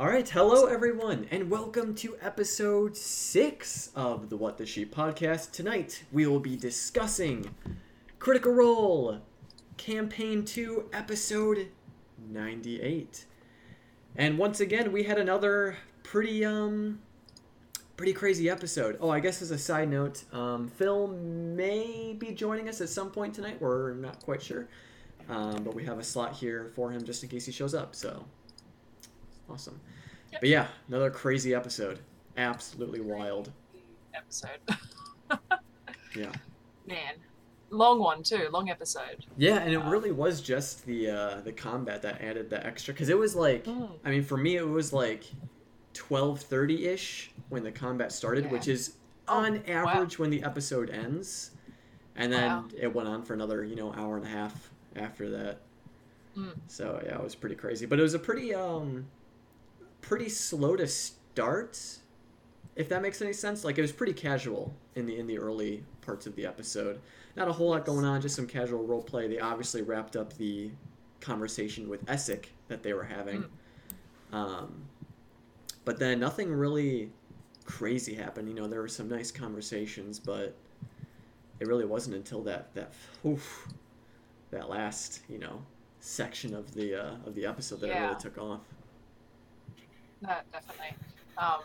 All right, hello everyone, and welcome to episode six of the What the Sheep podcast. Tonight we will be discussing Critical Role, Campaign 2, episode 98. And once again, we had another pretty, um, pretty crazy episode. Oh, I guess as a side note, um, Phil may be joining us at some point tonight. We're not quite sure. Um, but we have a slot here for him just in case he shows up, so awesome. Yep. But yeah, another crazy episode. Absolutely wild. episode. Yeah. Man, long one too. Long episode. Yeah, and it Wow. really was just the uh, the combat that added the extra because it was like Mm. I mean for me it was like twelve thirty ish when the combat started, Yeah. which is Oh, on wow. average when the episode ends, and then Wow. it went on for another you know hour and a half after that. Mm. So yeah, it was pretty crazy, but it was a pretty um pretty slow to start. If that makes any sense, like it was pretty casual in the in the early parts of the episode. Not a whole lot going on, just some casual role play. They obviously wrapped up the conversation with Essek that they were having. Um, but then nothing really crazy happened. You know, there were some nice conversations, but it really wasn't until that that oof, that last you know section of the uh, of the episode that it really took off. No, definitely. Um,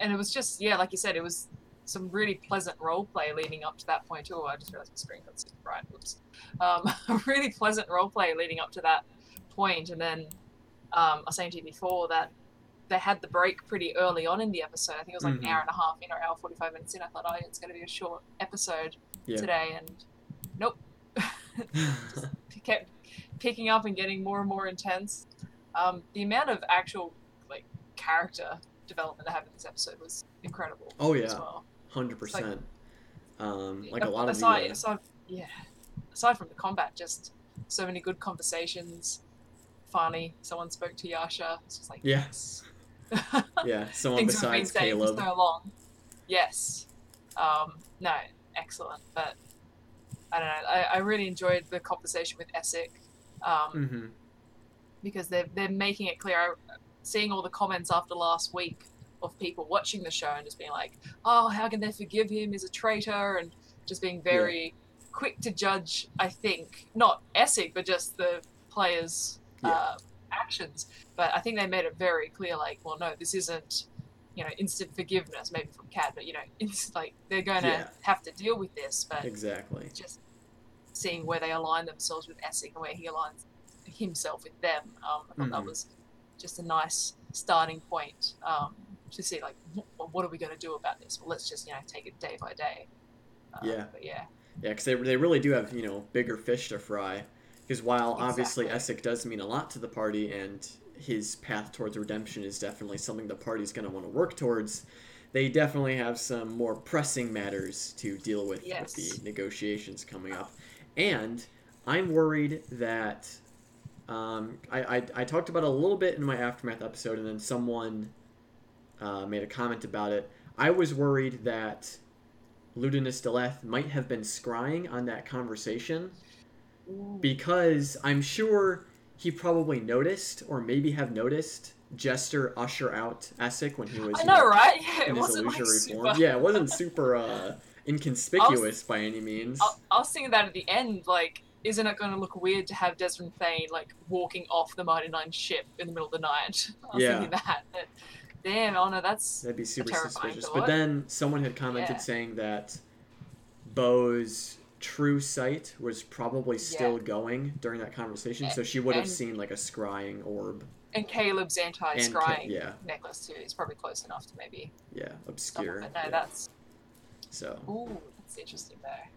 and it was just yeah, like you said, it was some really pleasant role play leading up to that point too. I just realized my screen got super bright. Oops. Um, a really pleasant role play leading up to that point, and then um, I was saying to you before that they had the break pretty early on in the episode. I think it was like Mhm. an hour and a half in or hour forty five minutes in. I thought, oh, it's going to be a short episode Yeah. today, and nope. kept picking up and getting more and more intense. Um, the amount of actual character development they have in this episode was incredible. oh yeah, well. hundred percent. Um, like a lot of aside, the, uh, aside, yeah. Aside from the combat, just so many good conversations. Finally, someone spoke to Yasha. It's just like Yeah. yes. yeah, someone Things have been besides Caleb. so long. Yes. Um, no, excellent. But I don't know. I, I really enjoyed the conversation with Essek. Um, hmm because they're they're making it clear. Seeing all the comments after last week of people watching the show and just being like, "Oh, how can they forgive him? He's a traitor," and just being very quick to judge. I think not Essek, but just the players' Yeah. uh, actions. But I think they made it very clear, like, well, no, this isn't. You know, instant forgiveness, maybe from Cad, but you know, it's like they're going to Yeah. have to deal with this. But Exactly. just seeing where they align themselves with Essek and where he aligns himself with them. Um, I thought that Mhm. was just a nice starting point um, to see, like, wh- what are we going to do about this? Well, let's just, you know, take it day by day. Um, Yeah. But yeah. Yeah, because they, they really do have you know bigger fish to fry. Because while obviously Exactly. Essek does mean a lot to the party, and his path towards redemption is definitely something the party's going to want to work towards, they definitely have some more pressing matters to deal with Yes. with the negotiations coming up. And I'm worried that um, I, I I talked about it a little bit in my aftermath episode, and then someone uh, made a comment about it. I was worried that Ludinus Da'leth might have been scrying on that conversation because I'm sure he probably noticed, or maybe have noticed, Jester usher out Essek when he was I you know, right? Yeah, in it his like illusory super. form. Yeah, it wasn't super uh, inconspicuous by any means. I, I was thinking that at the end, like, isn't it going to look weird to have Desmond Thane, like, walking off the Mighty Nine ship in the middle of the night? I was Yeah. thinking that. But, damn, oh no, that's. That'd be super suspicious. thought. But then someone had commented Yeah. saying that Beau's true sight was probably still going during that conversation, so she would have and- seen like a scrying orb. And Caleb's anti And Ca- scrying yeah. necklace, too, is probably close enough to maybe. Yeah, someone- obscure. But no, yeah. that's. So Ooh, that's interesting there.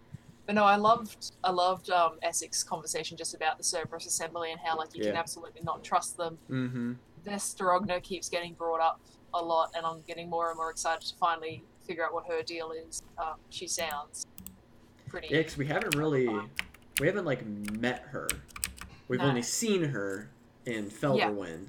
But no, I loved I loved um, Essek's conversation just about the Cerberus Assembly and how like you can absolutely not trust them. mm-hmm. Vess DeRogna keeps getting brought up a lot, and I'm getting more and more excited to finally figure out what her deal is. Um, she sounds pretty. Yeah, because we haven't really, we haven't like met her. We've No. only seen her in Felderwin.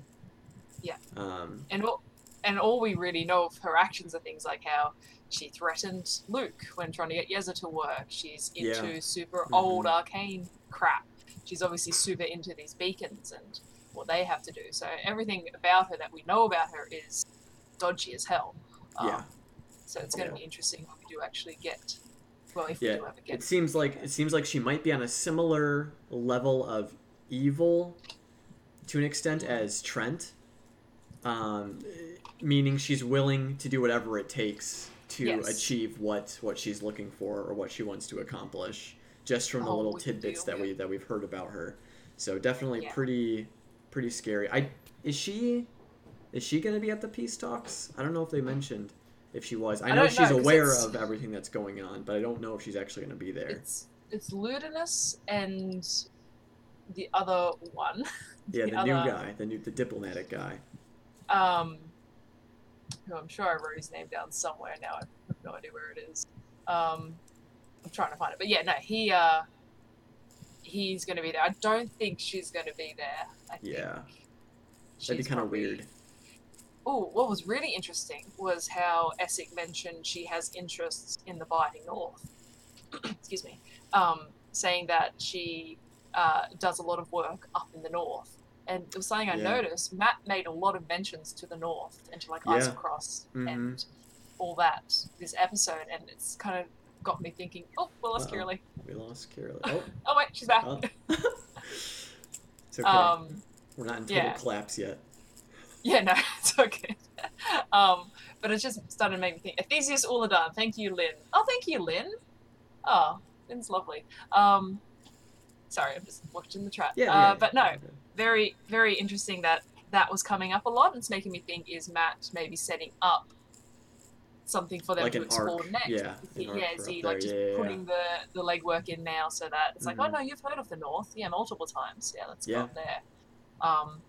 Yeah. Um, and all, and all we really know of her actions are things like how she threatened Luc when trying to get Yeza to work. She's into Yeah. super Mhm. old arcane crap. She's obviously super into these beacons, and what they have to do. So everything about her that we know about her is dodgy as hell. Um, Yeah. So it's going to Yeah. be interesting when we do actually get. Well, if Yeah, we do ever get. It seems like it seems like she might be on a similar level of evil, to an extent, as Trent. Um, meaning she's willing to do whatever it takes to Yes. achieve what what she's looking for or what she wants to accomplish. Just from the Oh, little tidbits that we that we've heard about her, so definitely Yeah. pretty pretty scary. I is she is she going to be at the peace talks? I don't know if they mentioned if she was. I, know she's know, aware of everything that's going on, but I don't know if she's actually going to be there. It's it's Ludinus and the other one. Yeah, the, the new other- guy, the new the diplomatic guy. um, who I'm sure I wrote his name down somewhere now. I have no idea where it is. Um, I'm trying to find it, but yeah, no, he uh, he's going to be there. I don't think she's going to be there. I think Yeah, that'd be kind of weird. Oh, what was really interesting was how Essek mentioned she has interests in the Biting North. Excuse me. Um, saying that she uh, does a lot of work up in the north. And it was something I Yeah. noticed. Matt made a lot of mentions to the north and to like Yeah. Eiselcross Mhm. and all that this episode, and it's kind of got me thinking. Oh, we lost. Kiralee. We lost Kira. Oh, Oh wait, she's back. well. it's okay. Um, We're not in total yeah. collapse yet. Yeah, no, it's okay. um, but it just started to make me think. Ephesius Uladan, thank you, Lynn. Oh, thank you, Lynn. Oh, Lynn's lovely. Um, sorry, I'm just watching the chat. Yeah, uh, yeah, but no, okay. Very, very interesting that that was coming up a lot. And it's making me think: is Matt maybe setting up something for them Like to explore arc, next? yeah, Is he- yeah, is he there, like just yeah, yeah, yeah. putting the the legwork in now so that it's like, oh Mhm. no, you've heard of the North, yeah, multiple times. Yeah, let's Yeah. go there. Um,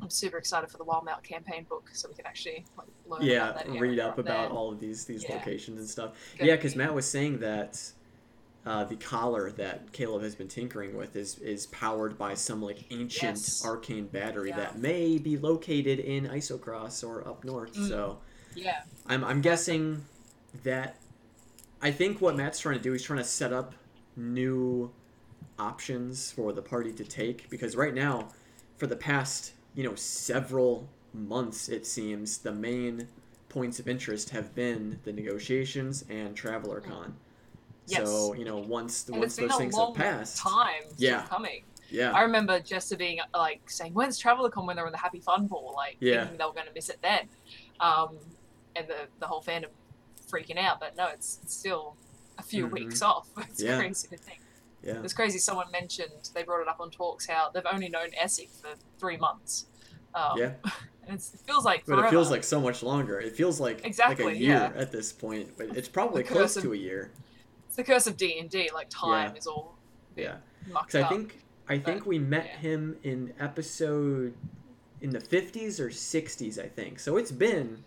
I'm super excited for the Wildemount campaign book, so we can actually like, learn Yeah, about that read up about there. all of these these locations and stuff. Yeah, because Matt was saying that uh, the collar that Caleb has been tinkering with is is powered by some like ancient Yes. arcane battery Yeah. that may be located in Eiselcross or up north. Mm. So Yeah, I'm I'm guessing that I think what Matt's trying to do is trying to set up new options for the party to take because right now, for the past you know several months, it seems the main points of interest have been the negotiations and Traveler Con. Yes. So you know once and once those things have passed, time Yeah. coming. yeah, I remember Jester being like saying, "When's TravelerCon?" When they were in the Happy Fun Ball, like Yeah. thinking they were going to miss it then, um, and the the whole fandom freaking out. But no, it's, it's still a few Mhm. weeks off. It's Yeah. crazy to think. yeah, It's crazy. Someone mentioned they brought it up on talks how they've only known Essek for three months. Um, yeah. and it's, it feels like But it feels like so much longer. It feels like exactly like a year yeah. at this point, but it's probably close of- to a year. It's the curse of D and D. Like time Yeah. is all Yeah. Because I think I think we met yeah. him in episode in the fifties or sixties, I think. So it's been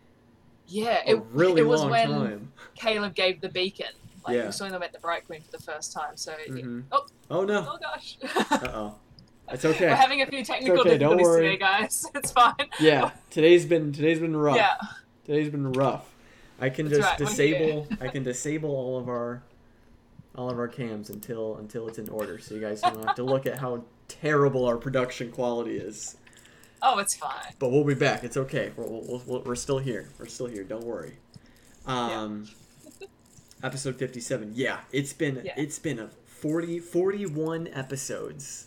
yeah, a it, really it was long when time. Caleb gave the beacon. Like Yeah. we saw them at the Bright Queen for the first time. So yeah. hmm Oh. Oh no! oh gosh. Uh oh. It's okay. We're having a few technical okay, difficulties today, guys. It's fine. Yeah, today's been today's been rough. Yeah. Today's been rough. I can That's just right, disable. I can disable all of our all of our cams until until it's in order, so you guys don't have to look at how terrible our production quality is. Oh, it's fine. But we'll be back. It's okay. We're, we're, we're- still here. We're still here. Don't worry. Um, episode 57. Yeah, it's been Yeah. it's been a 40 41 episodes.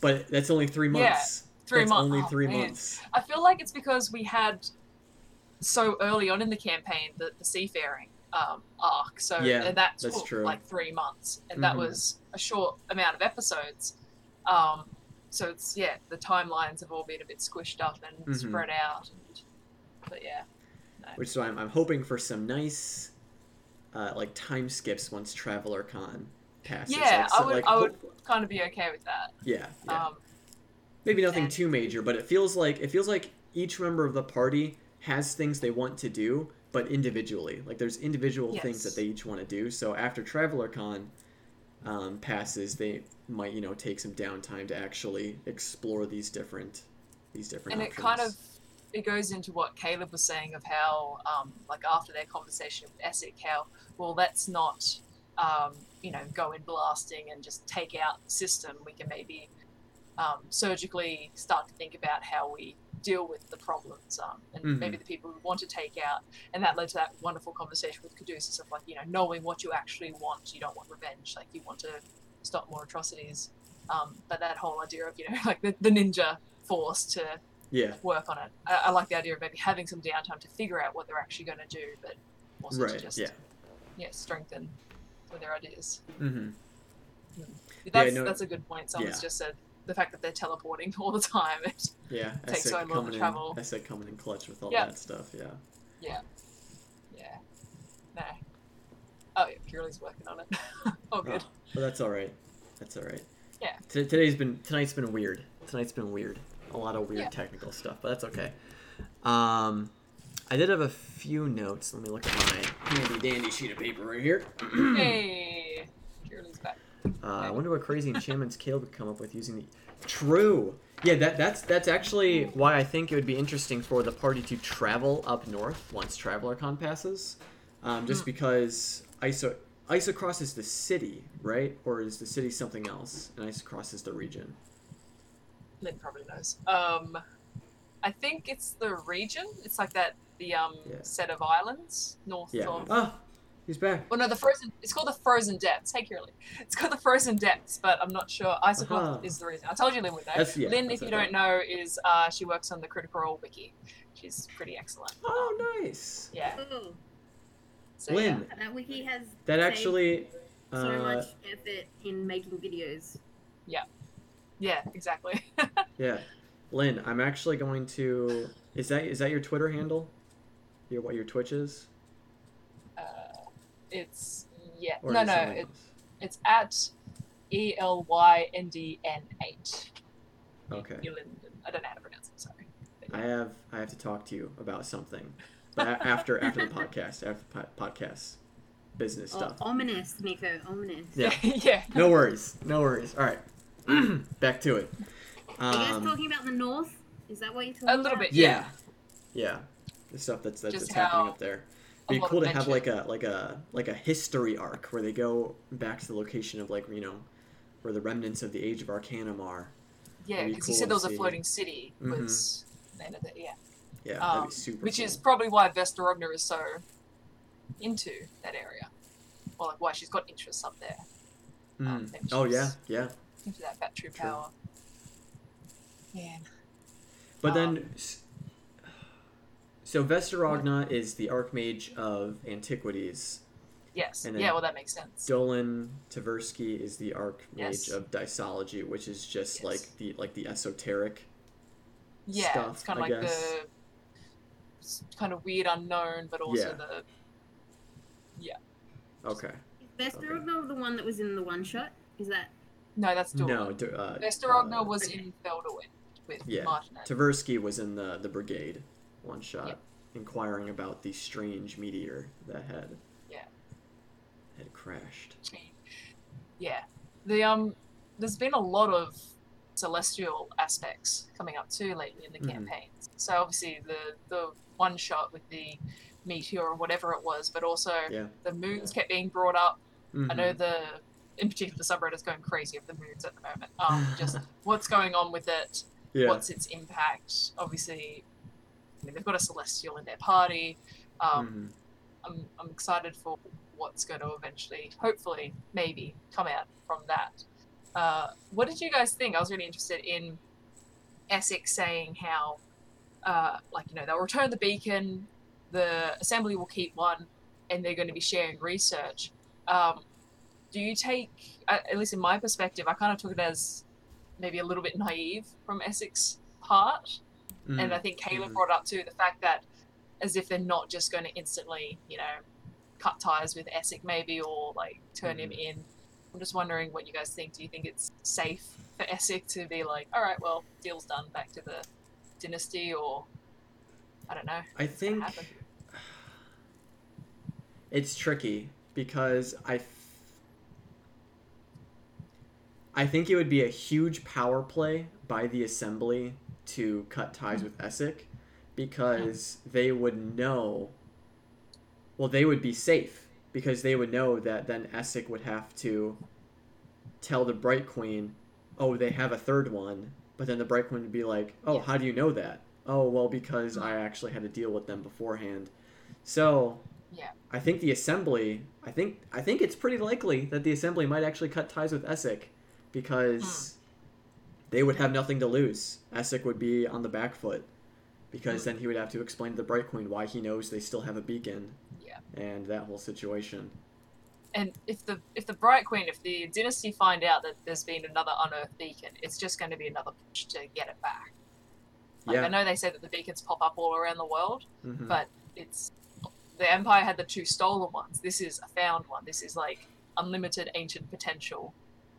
But that's only 3 months. Yeah, months. Three that's months. only Oh, 3 man. months. I feel like it's because we had so early on in the campaign the, the seafaring um, arc. So Yeah, and that that's took true. like three months, and that Mhm. was a short amount of episodes. Um, so it's yeah, the timelines have all been a bit squished up and Mhm. spread out. And, but yeah, Which so I'm, I'm hoping for some nice uh, like time skips once Traveler Con passes. Yeah, like, I would- like, I would- hope- kind of be okay with that. yeah, yeah. Um, maybe nothing and- too major, but it feels like it feels like each member of the party has things they want to do, but individually. Like there's individual things that they each want to do. So after Traveler Con um, passes, they might you know take some downtime to actually explore these different these different and it options. kind of it goes into what Caleb was saying of how um, like after their conversation with Essek how well let's not um, you know go in blasting and just take out the system we can maybe um, surgically start to think about how we deal with the problems um, and Mhm. maybe the people we want to take out. And that led to that wonderful conversation with Caduceus of like, you know, knowing what you actually want. You don't want revenge. Like, you want to stop more atrocities. Um, but that whole idea of, you know, like the, the ninja force to Yeah. work on it. I, I like the idea of maybe having some downtime to figure out what they're actually going to do, but also to just Yeah. yeah strengthen their ideas. Mm-hmm. That's no- that's a good point. Someone's yeah. just said the fact that they're teleporting all the time. It, Yeah. Takes so long to travel. Essek coming in clutch with all Yeah. that stuff. Yeah. yeah, yeah, no. Oh yeah, Purely's working on it. oh good. Oh, but that's all right. That's all right. Yeah. T- today's been tonight's been weird. Tonight's been weird. A lot of weird Yeah. technical stuff, but that's okay. Um, I did have a few notes. Let me look at my handy dandy sheet of paper right here. Hey. Uh, I wonder what crazy enchantments Caleb would come up with using the. True. Yeah, that that's that's actually why I think it would be interesting for the party to travel up north once TravelerCon passes, um, just Hmm. because Iso Eiselcross is the city, right? Or is the city something else, and Eiselcross is the region? Lynn probably knows. Um, I think it's the region. It's like that the um Yeah. set of islands north Yeah. of Ah, he's back. Well, no, the frozen. It's called the Frozen Depths. Hey, Curly. It's called the Frozen Depths, but I'm not sure. Eiselcross Uh-huh. is the reason. I told you Lynn would know. That's- yeah, Lynn, if you what don't know, is uh, she works on the Critical Role wiki. She's pretty excellent. Oh, nice. Yeah. Oh, So, Lynn, that wiki has that actually. so Uh, much effort in making videos. Yeah. Yeah. Exactly. yeah, Lynn, I'm actually going to. Is that is that your Twitter handle? Your what your Twitch is? It's yeah. Or no, no. something It, it's at E L Y N D N eight. Okay. I don't know how to pronounce it. Sorry. But I have I have to talk to you about something, but after after the podcast, after the po- podcast, business Oh, stuff. ominous, Nico, ominous. Yeah. yeah. No worries, no worries. All right, back to it. Are you guys Um, talking about the north? Is that what you're talking about? A about? little bit. yeah, yeah, the stuff that's that's, Just that's happening up there. Be cool to have like a like a like a history arc where they go back to the location of like you know where the remnants of the Age of Arcanum are. Yeah, because cool said there was a floating city. Mhm. The end of it, yeah. Yeah, Um, which cool. is probably why Vess DeRogna is so into that area, or like why she's got interests up there um, Mm. maybe Oh yeah, yeah. into that battery True. power. Yeah. But Um, then, so Vess DeRogna is the Archmage of Antiquities. Yes. And Yeah. Well, that makes sense. Dolan Tversky is the Archmage Yes. of Dysology, which is just Yes. like the like the esoteric. yeah, stuff, it's kind of I like guess. the kind of weird unknown, but also Yeah. the yeah. Okay. Is Vess DeRogna the one that was in the one shot? Is that no, that's Dawn. No, d- uh, Vess DeRogna uh, was okay. in Felderwin with Yeah. Martinet. Tversky was in the the brigade, one shot, Yep. inquiring about the strange meteor that had Yeah. had crashed. Yeah. The um there's been a lot of celestial aspects coming up too lately in the Mhm. campaigns. So obviously the the one shot with the meteor or whatever it was, but also Yeah. the moons kept being brought up. I Mhm. know the in particular the subreddit is going crazy of the moons at the moment. Um just what's going on with it, Yeah. what's its impact. Obviously I mean they've got a celestial in their party. Um Mhm. I'm, I'm excited for what's going to eventually, hopefully, maybe come out from that. Uh, what did you guys think? I was really interested in Essek's saying how, uh, like, you know, they'll return the beacon, the assembly will keep one, and they're going to be sharing research. Um, do you take, at at least in my perspective, I kind of took it as maybe a little bit naive from Essek's part and Mhm. I think Caleb Mhm. brought up too the fact that as if they're not just going to instantly, you know, cut ties with Essek maybe or like turn him Mm-hmm. in. I'm just wondering what you guys think. Do you think it's safe for Essek to be like, all right, well, deal's done, back to the dynasty, or I don't know. I think it's tricky because I, f- I think it would be a huge power play by the assembly to cut ties with Essek, because they would know. Well, they would be safe because they would know that then Essek would have to tell the Bright Queen, oh, they have a third one, but then the Bright Queen would be like, oh, how do you know that? Oh, well, because I actually had to deal with them beforehand. So, Yeah. I think the Assembly, I think, I think it's pretty likely that the Assembly might actually cut ties with Essek, because hmm. They would have nothing to lose. Essek would be on the back foot, because then he would have to explain to the Bright Queen why he knows they still have a beacon. Yeah. And that whole situation. And if the if the Bright Queen, if the Dynasty find out that there's been another unearthed beacon, it's just going to be another push to get it back. Like, Yeah. I know they say that the beacons pop up all around the world, Mhm. but it's the Empire had the two stolen ones. This is a found one. This is like unlimited ancient potential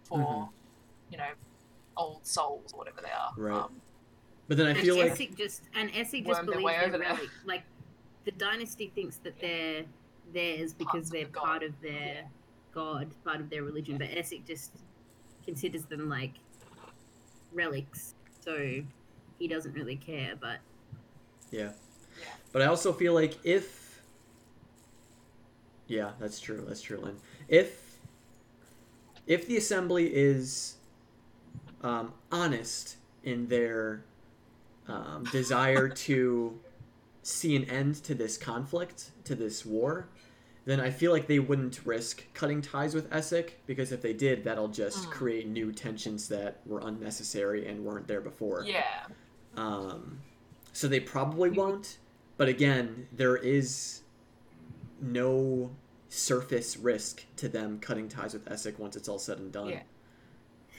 for Mhm. you know old souls or whatever they are. Right. Um, But then I feel like Essek just and Essek just Worm their believes way they're over there. relic. Like the dynasty thinks that they're theirs because Parts they're the god. part of their Yeah. god, part of their religion. But Essek just considers them like relics, so he doesn't really care. But Yeah. Yeah. But I also feel like if Yeah, that's true. That's true, Lynn. If if the assembly is um, honest in their um, desire to see an end to this conflict, to this war, then I feel like they wouldn't risk cutting ties with Essek because if they did, that'll just Mm. create new tensions that were unnecessary and weren't there before. yeah. Um, so they probably won't. But again, there is no surface risk to them cutting ties with Essek once it's all said and done. Yeah.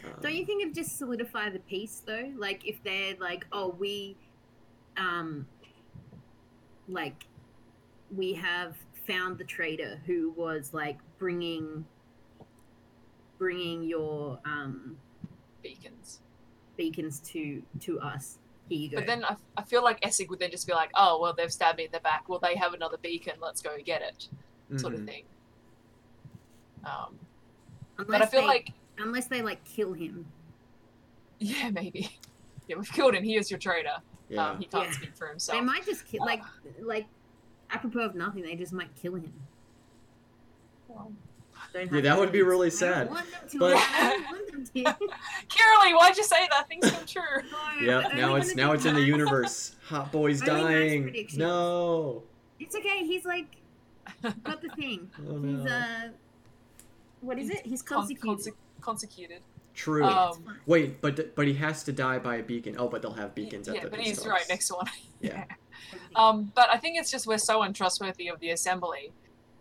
Um, don't you think it just solidify the peace though? Like if they're like, oh, we, um, like, we have found the traitor who was like bringing, bringing your um Beacons. beacons to to us. Here you go. But then I, I feel like Essek would then just be like, oh, well, they've stabbed me in the back. Well, they have another beacon. Let's go get it. Sort of mhm. thing. Um, unless but I feel they, like, unless they like kill him. yeah, maybe. Yeah, we've killed him. He is your traitor. Yeah. Um, he can't Yeah. speak for himself. They might just kill like like apropos of nothing. They just might kill him. Well, Yeah, that would be really sad. don't want them to. But- I don't want them to. Kiralee, why'd you say that? Things come true. No, Yep, now it's now it's in the universe. Hot boy's Only dying. predictions. No. It's okay. He's like got the thing. Oh He's uh, what is He's it? He's Con- consecuted. conse- consecuted. True. Um, Wait, but but he has to die by a beacon. Oh, but they'll have beacons at yeah, the but he's right next to one. Yeah. Um, but I think it's just we're so untrustworthy of the assembly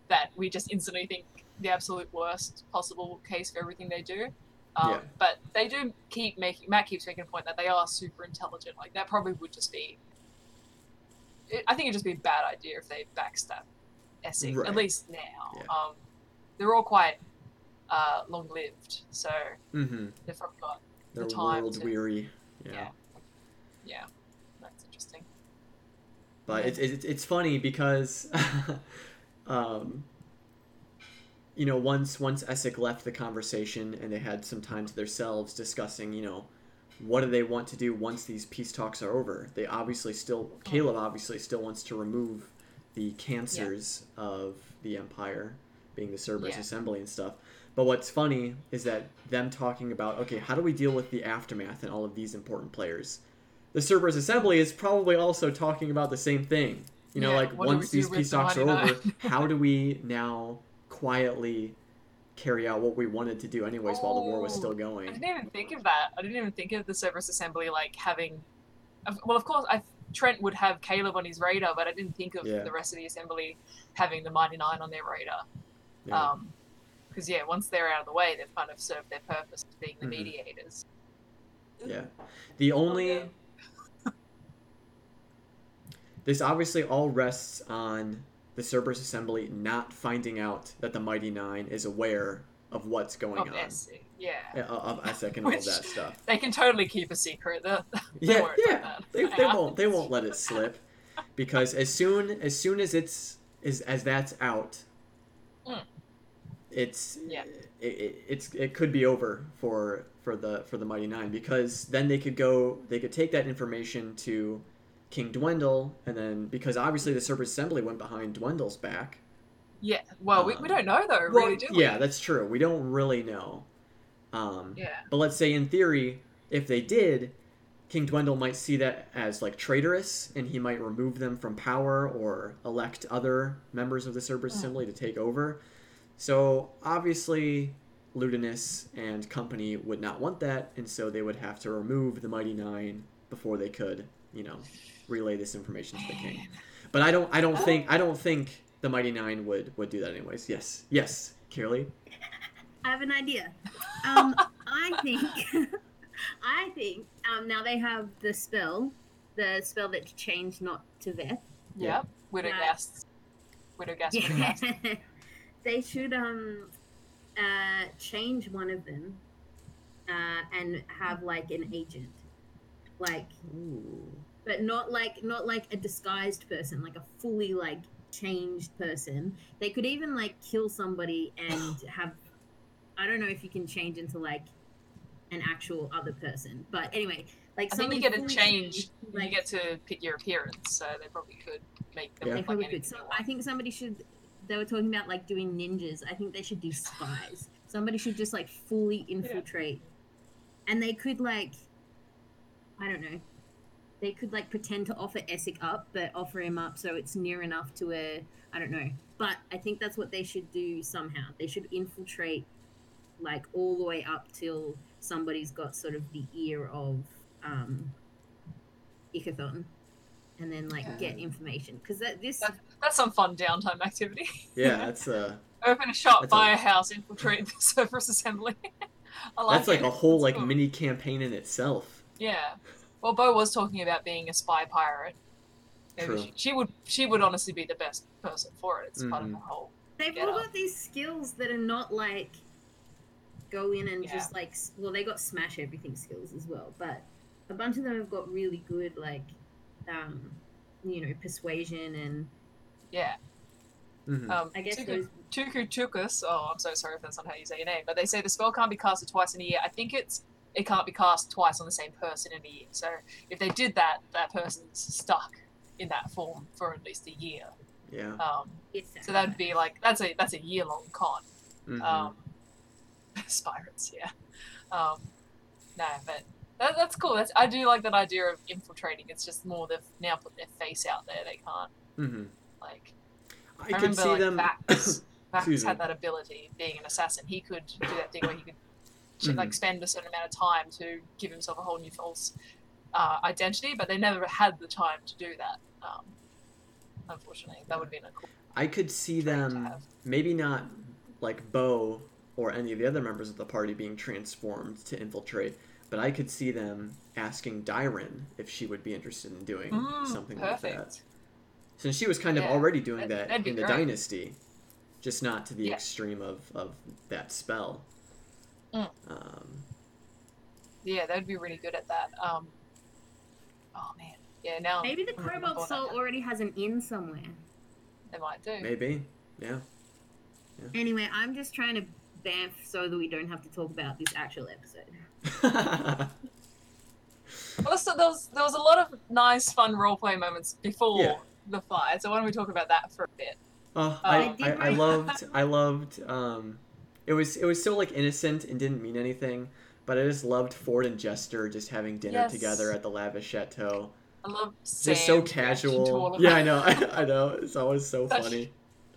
that we just instantly think the absolute worst possible case for everything they do. Um, Yeah. But they do keep making. Matt keeps making a point that they are super intelligent. Like that probably would just be. It, I think it'd just be a bad idea if they backstab Essek. Right. At least now. Yeah. Um, they're all quite uh, long-lived, so Mm-hmm. they've probably got. They're time world to- weary. Yeah. Yeah. Yeah, that's interesting. But it's, it's it's funny because, um, you know, once once Essek left the conversation and they had some time to themselves discussing, you know, what do they want to do once these peace talks are over? They obviously still Caleb obviously still wants to remove the cancers of the empire, being the Cerberus Yeah. assembly and stuff. But what's funny is that them talking about okay, how do we deal with the aftermath and all of these important players? The Cerberus assembly is probably also talking about the same thing. You know, Yeah, like what do we once these peace talks are over, how do we now quietly carry out what we wanted to do anyways while the war was Oh, still I didn't even think of that. I didn't even think of the Cerberus Assembly like having. Well, of course, I Trent would have Caleb on his radar, but I didn't think of Yeah. the rest of the assembly having the Mighty Nine on their radar. Yeah. Um, because yeah, once they're out of the way, they've kind of served their purpose of being the Mhm. mediators. Yeah. The only this obviously all rests on the Cerberus Assembly not finding out that the Mighty Nine is aware of what's going Of on. SC. Yeah. Yeah, of Essek and all that stuff. They can totally keep a secret. They're, they're Yeah, yeah. They, they won't they won't let it slip because as soon as soon as it's as as that's out. It's Yeah. it, it, it's it could be over for for the for the Mighty Nine because then they could go they could take that information to King Dwendal and then because obviously the Cerberus Assembly went behind Dwendal's back. Yeah. Well, we, we Um, don't know though, Well, really, do we? yeah, that's true. We don't really know. Um, Yeah. But let's say in theory, if they did, King Dwendal might see that as like traitorous, and he might remove them from power or elect other members of the Cerberus Hmm. Assembly to take over. So obviously, Ludinus and company would Nott want that, and so they would have to remove the Mighty Nine before they could, you know, relay this information to the king. But I don't, I don't think, I don't think the Mighty Nine would would do that anyways. Yes, yes, Kirli. I have an idea. Um, I think, I think. Um, now they have the spell, the spell that changed not to Veth. Yeah. Yep. Widow Right. Gas. Widogast. Yeah. They should um, uh, change one of them, uh, and have like an agent, like, Ooh. but not like not like a disguised person, like a fully like changed person. They could even like kill somebody and have. I don't know if you can change into like an actual other person, but anyway, like I think you get a change. changed, you get to pick your appearance, so they probably could make them Yeah. They probably like could. So I think somebody should. They were talking about like doing ninjas. I think they should do spies. Somebody should just like fully infiltrate, and they could like, I don't know, they could like pretend to offer Essek up, but offer him up so it's near enough to where I don't know. But I think that's what they should do somehow. They should infiltrate, like all the way up till somebody's got sort of the ear of um, Ikithon, and then like Yeah. get information because that this. That's, that's some fun downtime activity. Yeah, that's uh Open a shop, buy a- a house, infiltrate the Cerberus Assembly. I like that's like a whole That's like cool. mini campaign in itself. Yeah. Well, Beau was talking about being a spy pirate. True. she, she would she would honestly be the best person for it. It's part of Mhm. the whole. They've all got these skills that are not like go in and Yeah. just like well they got smash everything skills as well, but a bunch of them have got really good like um you know persuasion and Yeah. Mhm. Um, I guess Tuku, those... Tukus, oh, I'm so sorry if that's not how you say your name. But they say the spell can't be casted twice in a year. I think it's it can't be cast twice on the same person in a year. So if they did that, that person's stuck in that form for at least a year. yeah. Um, so that'd be like that's a that's a year long con. Mhm. Um, Spirits, yeah. Um, no, but that, that's cool. That's I do like that idea of infiltrating. It's just more they've now put their face out there. They can't Mhm. like. I, I, can remember see like them. Vax, Vax had that ability. Being an assassin, he could do that thing where he could Mhm. like spend a certain amount of time to give himself a whole new false uh, identity, but they never had the time to do that. Um, unfortunately, that would have been a cool I could see them maybe not like Beau or any of the other members of the party being transformed to infiltrate, but I could see them asking Dairon if she would be interested in doing Mm, something like that. Since she was kind of already doing that- that that'd in the great. dynasty, just not to the Yeah. extreme of, of that spell. Mm. Um, Yeah, that'd be really good at that. Um, oh man, yeah. Now maybe the I'm cobalt soul already has an inn somewhere. they might do. maybe, yeah. Anyway, I'm just trying to bamf so that we don't have to talk about this actual episode. Well, so there was there was a lot of nice, fun roleplay moments before Yeah. the fight. So why don't we talk about that for a bit? Oh, I I, I, I loved I loved um it was it was so like innocent and didn't mean anything, but I just loved Fjord and Jester just having dinner Yes. together at the lavish chateau. I love Just so Sam's reaction to all casual. Yeah. I know. I, I know. It's always so Such- funny.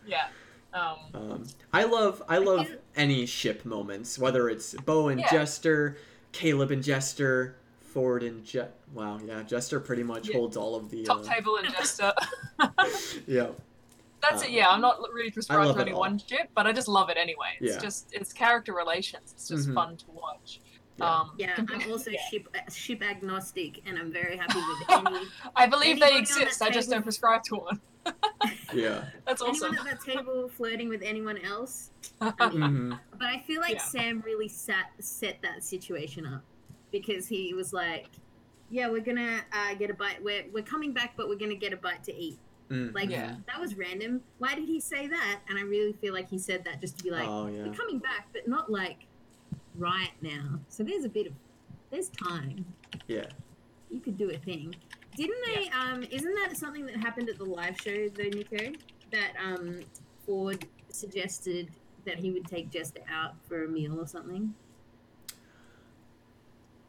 Yeah. Um, Um, I love I love any ship moments, whether it's Beau and Yeah. Jester, Caleb and Jester, Fjord and Jet. Wow, yeah, Jester pretty much Yeah. holds all of the. top Uh, table and Jester. yeah, That's Uh, it. Yeah, I'm not really prescribed to any one ship, but I just love it anyway. It's Yeah. just it's character relations. It's just Mhm. fun to watch. Yeah. Um, Yeah, I'm also yeah. ship uh, ship agnostic, and I'm very happy with any I believe they exist. I just don't prescribe to one. Yeah. That's awesome. anyone at that table flirting with anyone else. I'm in. hmm But I feel like Yeah. Sam really sat set that situation up because he was like, "Yeah, we're gonna uh, get a bite. We're we're coming back, but we're gonna get a bite to eat." mm Like Yeah. that was random. Why did he say that? And I really feel like he said that just to be like, oh yeah. "We're coming back, but not like right now." So there's a bit of there's time. Yeah. You could do a thing. Didn't they? Um, isn't that something that happened at the live show though, Nico? That um, Fjord suggested that he would take Jester out for a meal or something.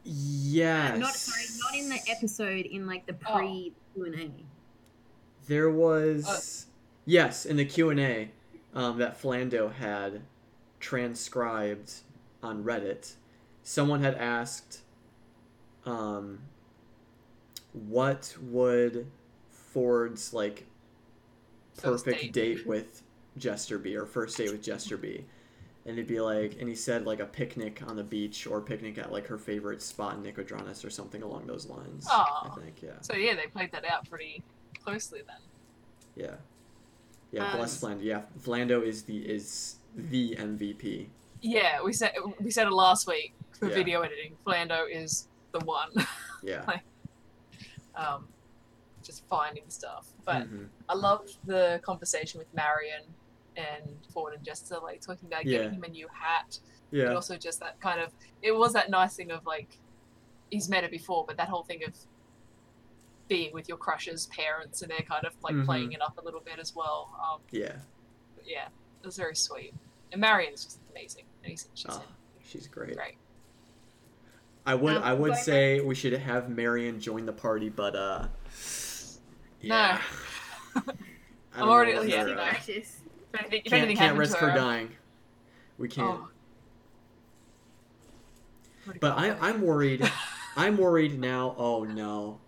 Yes. Not sorry, not in the episode. In like the Oh. pre Q and A. There was Uh, yes in the Q and A um, that Flando had transcribed on Reddit. Someone had asked, um, "What would Fjord's like perfect date. date with Jester be, or first date with Jester be?" And it'd be like, and he said like a picnic on the beach or picnic at like her favorite spot in Nicodranas or something along those lines. Aw. I think, yeah. So yeah, they played that out pretty closely then. Yeah. Yeah, Um, bless Flando. Yeah, Flando is the is the MVP. Yeah, we said we said it last week for Yeah. video editing. Flando is the one. Yeah. Um, just finding stuff. But Mhm. I loved the conversation with Marion and Fjord and Jester, like talking about Yeah. getting him a new hat, but Yeah. also just that kind of. It was that nice thing of like, he's met it before, but that whole thing of being with your crush's parents and they're kind of like Mhm. playing it up a little bit as well. Um, Yeah. yeah, it was very sweet. And Marion's just amazing. He's, she's Oh, she's great. great. I would Um, I would say we should have Marion join the party, but uh yeah. Don't I'm already- whether, yeah, uh. If anything, if can't, can't risk her her, dying. We can't. Oh. But I. I'm worried. I'm worried now. Oh no.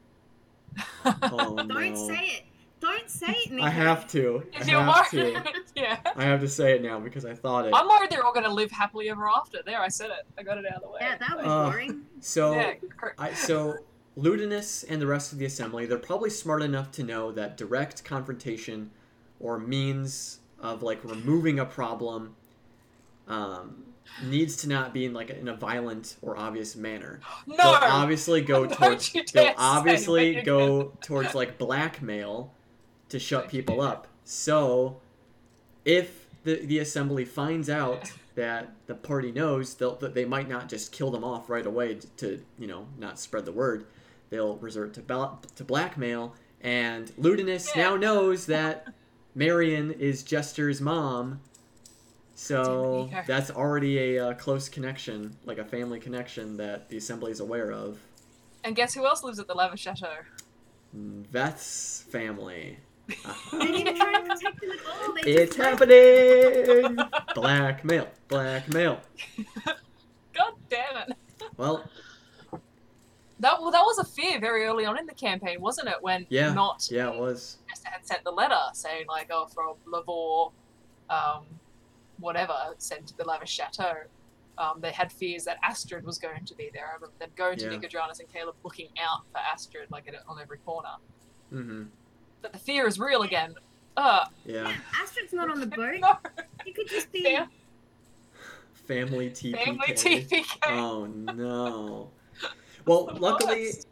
Oh no. Don't say it. Don't say it, Nico. I have to. I you're have worried, to. yeah. I have to say it now because I thought it. I'm worried they're all going to live happily ever after. There, I said it. I got it out of the way. Yeah, that was Uh, boring. So yeah, I so Ludinus and the rest of the assembly, they're probably smart enough to know that direct confrontation or means of like removing a problem um, needs to not be in like in a violent or obvious manner. no. They'll obviously go towards they'll obviously go towards like blackmail to shut people up. So if the the assembly finds out that the party knows, they'll that they might not just kill them off right away to, to you know not spread the word. They'll resort to to blackmail, and Ludinus Yeah. now knows that Marion is Jester's mom. So that's already a uh, close connection, like a family connection that the assembly is aware of. And guess who else lives at the Lavish Chateau? Veth's family. They're even trying to protect them at all. They It's just happening! Blackmail, blackmail. God damn it. Well, That well, that was a fear very early on in the campaign, wasn't it? When Yeah, not yeah, it was. Jester had sent the letter saying like, oh, from Lavorre, um, whatever, sent to the lavish Chateau. Um, they had fears that Astrid was going to be there. I remember them going to Yeah. Nicodranas and Caleb looking out for Astrid like at, on every corner. Mm-hmm. But the fear is real again. Uh, Yeah. Yeah, Astrid's not on the boat. no, You could just be. Fam- Family TPK. family TPK. Oh no. Well, luckily, worst.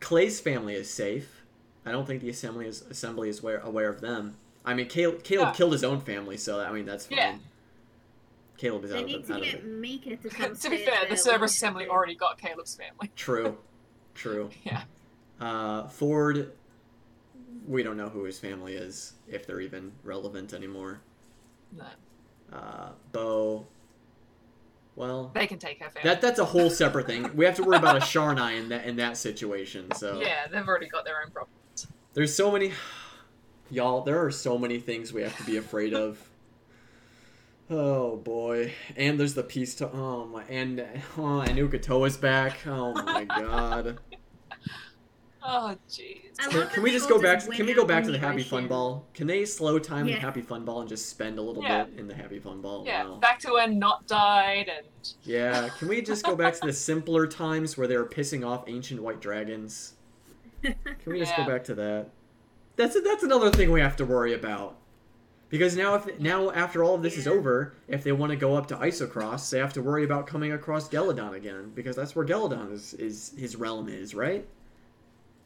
Clay's family is safe. I don't think the assembly is assembly is aware, aware of them. I mean, Caleb, Caleb Yeah. killed his own family, so I mean that's fine. Yeah. Caleb is They out need of, the, to out of get it. Mika to come. to be fair, the their Cerberus assembly already got Caleb's family. True. True. Yeah. Uh, Fjord, we don't know who his family is, if they're even relevant anymore. No, Uh, Beau, well, they can take her family. that that's a whole separate thing. We have to worry about a Sharnai in that in that situation. So Yeah, they've already got their own problems. there's so many, y'all. There are so many things we have to be afraid of. Oh boy, and there's the peace to oh my and oh and Uk'otoa's back. Oh my god. Oh, jeez. Can, can we just go back? just Can we go back to the the Happy Fun. Ball? Can they slow time the Happy Fun Ball and just spend a little Yeah. bit in the Happy Fun Ball? Yeah, Wow. back to when Nott died and Yeah. Can we just go back to the simpler times where they were pissing off ancient white dragons? Can we just Yeah. go back to that? That's that's another thing we have to worry about. Because now, if now after all of this is over, if they want to go up to Eiselcross, they have to worry about coming across Gelidon again because that's where Gelidon is, is his realm is, right?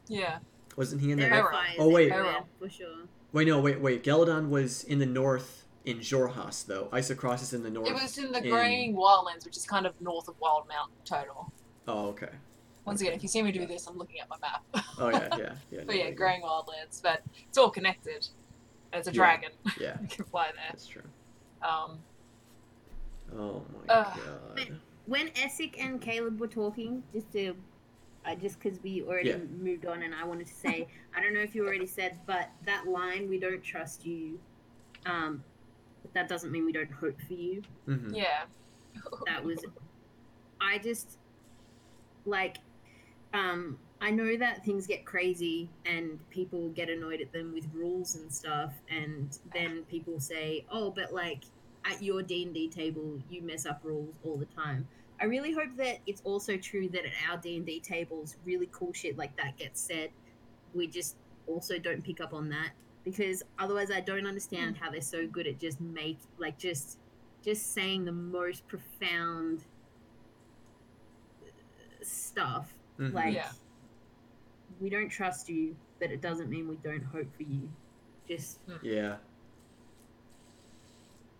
Yeah, Wasn't he in that? Arrow. Oh, wait. everywhere, for sure. Wait, no, wait, wait. Gelidon was in the north in Jorhas, though. Eiselcross is in the north. it was in the in- Greying Wildlands, which is kind of north of Wildemount total. Oh, okay. Once again, if you see me do this, I'm looking at my map. Oh yeah, yeah, yeah. but no, yeah, Greying Wildlands, but it's all connected. And it's a Yeah. dragon. Yeah, you can fly there. that's true. Um, Oh my Ugh. god. When Essek and Caleb were talking, just to I just because we already Yeah. moved on, and I wanted to say, I don't know if you already said, but that line, "We don't trust you," um, but that doesn't mean we don't hope for you. hmm Yeah. That was, I just like, um, I know that things get crazy and people get annoyed at them with rules and stuff, and then people say, "Oh, but like at your D and D table, you mess up rules all the time." I really hope that it's also true that at our D and D tables, really cool shit like that gets said. We just also don't pick up on that because otherwise, I don't understand how they're so good at just make like just just saying the most profound stuff. Mhm. Like, Yeah. we don't trust you, but it doesn't mean we don't hope for you. Just yeah.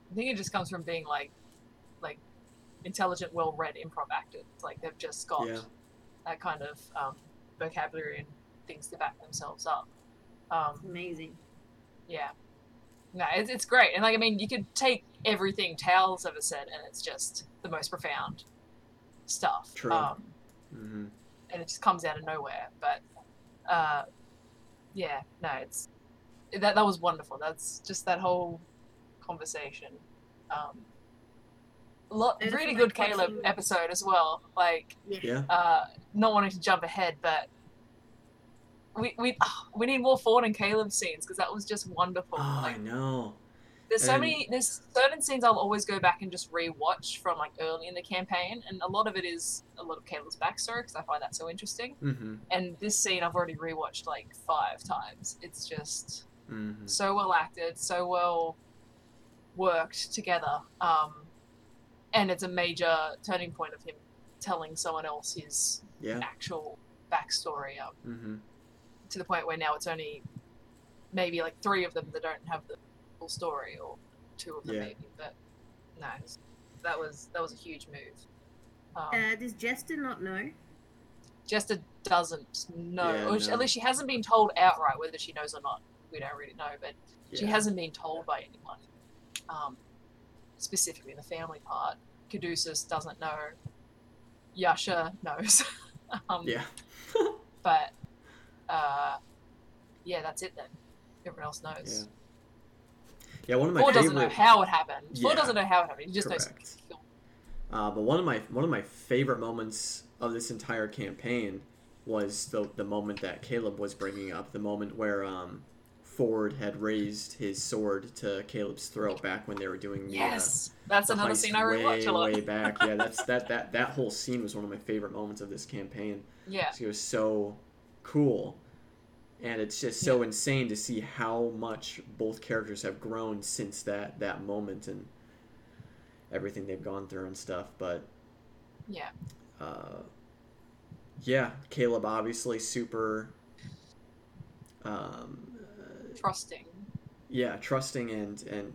I think it just comes from being like, like, intelligent, well-read improv actors. Like they've just got Yeah. that kind of um, vocabulary and things to back themselves up. Um, amazing. yeah, no, it's it's great. And like, I mean, you could take everything Tails ever said, and it's just the most profound stuff. True. Um, hmm and it just comes out of nowhere. But uh, yeah, no, it's that that was wonderful. That's just that whole conversation. Um, a lot, And really good like, Caleb watching- episode as well. Like, Yeah. Yeah. uh, not wanting to jump ahead, but we we ah, we need more Fjord and Caleb scenes because that was just wonderful. Oh, I know. there's so and- many there's certain scenes I'll always go back and just rewatch from like early in the campaign, and a lot of it is a lot of Caleb's backstory because I find that so interesting. hmm And this scene I've already rewatched like five times. It's just hmm so well acted, so well worked together. Um, and it's a major turning point of him telling someone else his Yeah. actual backstory um, hmm to the point where now it's only maybe like three of them that don't have the full story, or two of them Yeah. maybe. But no, that was that was a huge move. Um, Uh, does Jester not know? Jester doesn't know, Yeah, or she- no. at least she hasn't been told outright whether she knows or not. We don't really know, but she hasn't been told by anyone. Um, specifically in the family part. Caduceus doesn't know. Yasha knows. um, Yeah. But uh, yeah, that's it then. Everyone else knows. Yeah. One of my Fjord favorite. doesn't know how it happened. Yeah. doesn't know how it happened. He just Correct. knows. he Uh, but one of my one of my favorite moments of this entire campaign was the the moment that Caleb was bringing up, the moment where um, Fjord had raised his sword to Caleb's throat back when they were doing the, uh, Yes, that's the another scene I way rewatch a lot. way back. Yeah, that's that that that whole scene was one of my favorite moments of this campaign. Yeah, It was so cool, and it's just so insane to see how much both characters have grown since that that moment and everything they've gone through and stuff. But yeah, uh, yeah, Caleb obviously super. Um, uh, trusting. yeah, trusting and and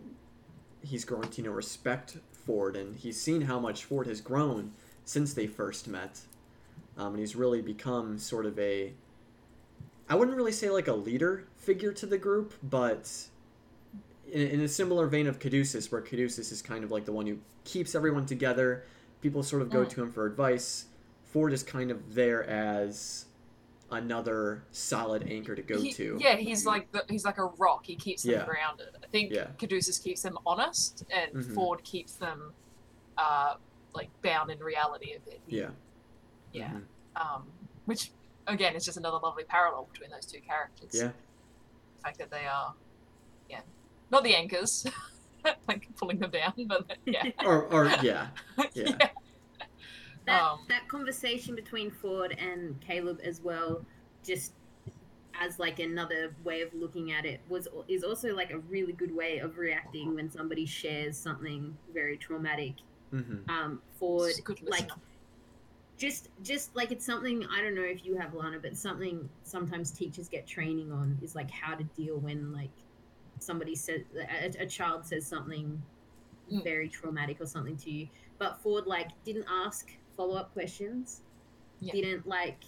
he's growing to you know respect Fjord, and he's seen how much Fjord has grown since they first met, um, and he's really become sort of a. I wouldn't really say like a leader figure to the group, but in, in a similar vein of Caduceus, where Caduceus is kind of like the one who keeps everyone together. People sort of go Mm. to him for advice. Fjord is kind of there as another solid anchor to go He- to. Yeah, he's like the, he's like a rock. He keeps them Yeah. grounded. I think Yeah. Caduceus keeps them honest, and Mhm. Fjord keeps them uh, like bound in reality a bit. Yeah. Yeah. Mhm. Um, which again is just another lovely parallel between those two characters. Yeah. The fact that they are, yeah, not the anchors, like pulling them down, but yeah, Or, or yeah. Yeah. That Um, that conversation between Fjord and Caleb as well, just as like another way of looking at it, was is also like a really good way of reacting when somebody shares something very traumatic. hmm Um, Fjord, Just a good like just just like it's something I don't know if you have Lana, but something sometimes teachers get training on is like how to deal when like somebody says a, a child says something Mm. very traumatic or something to you. But Fjord like didn't ask follow up questions, Yeah. didn't like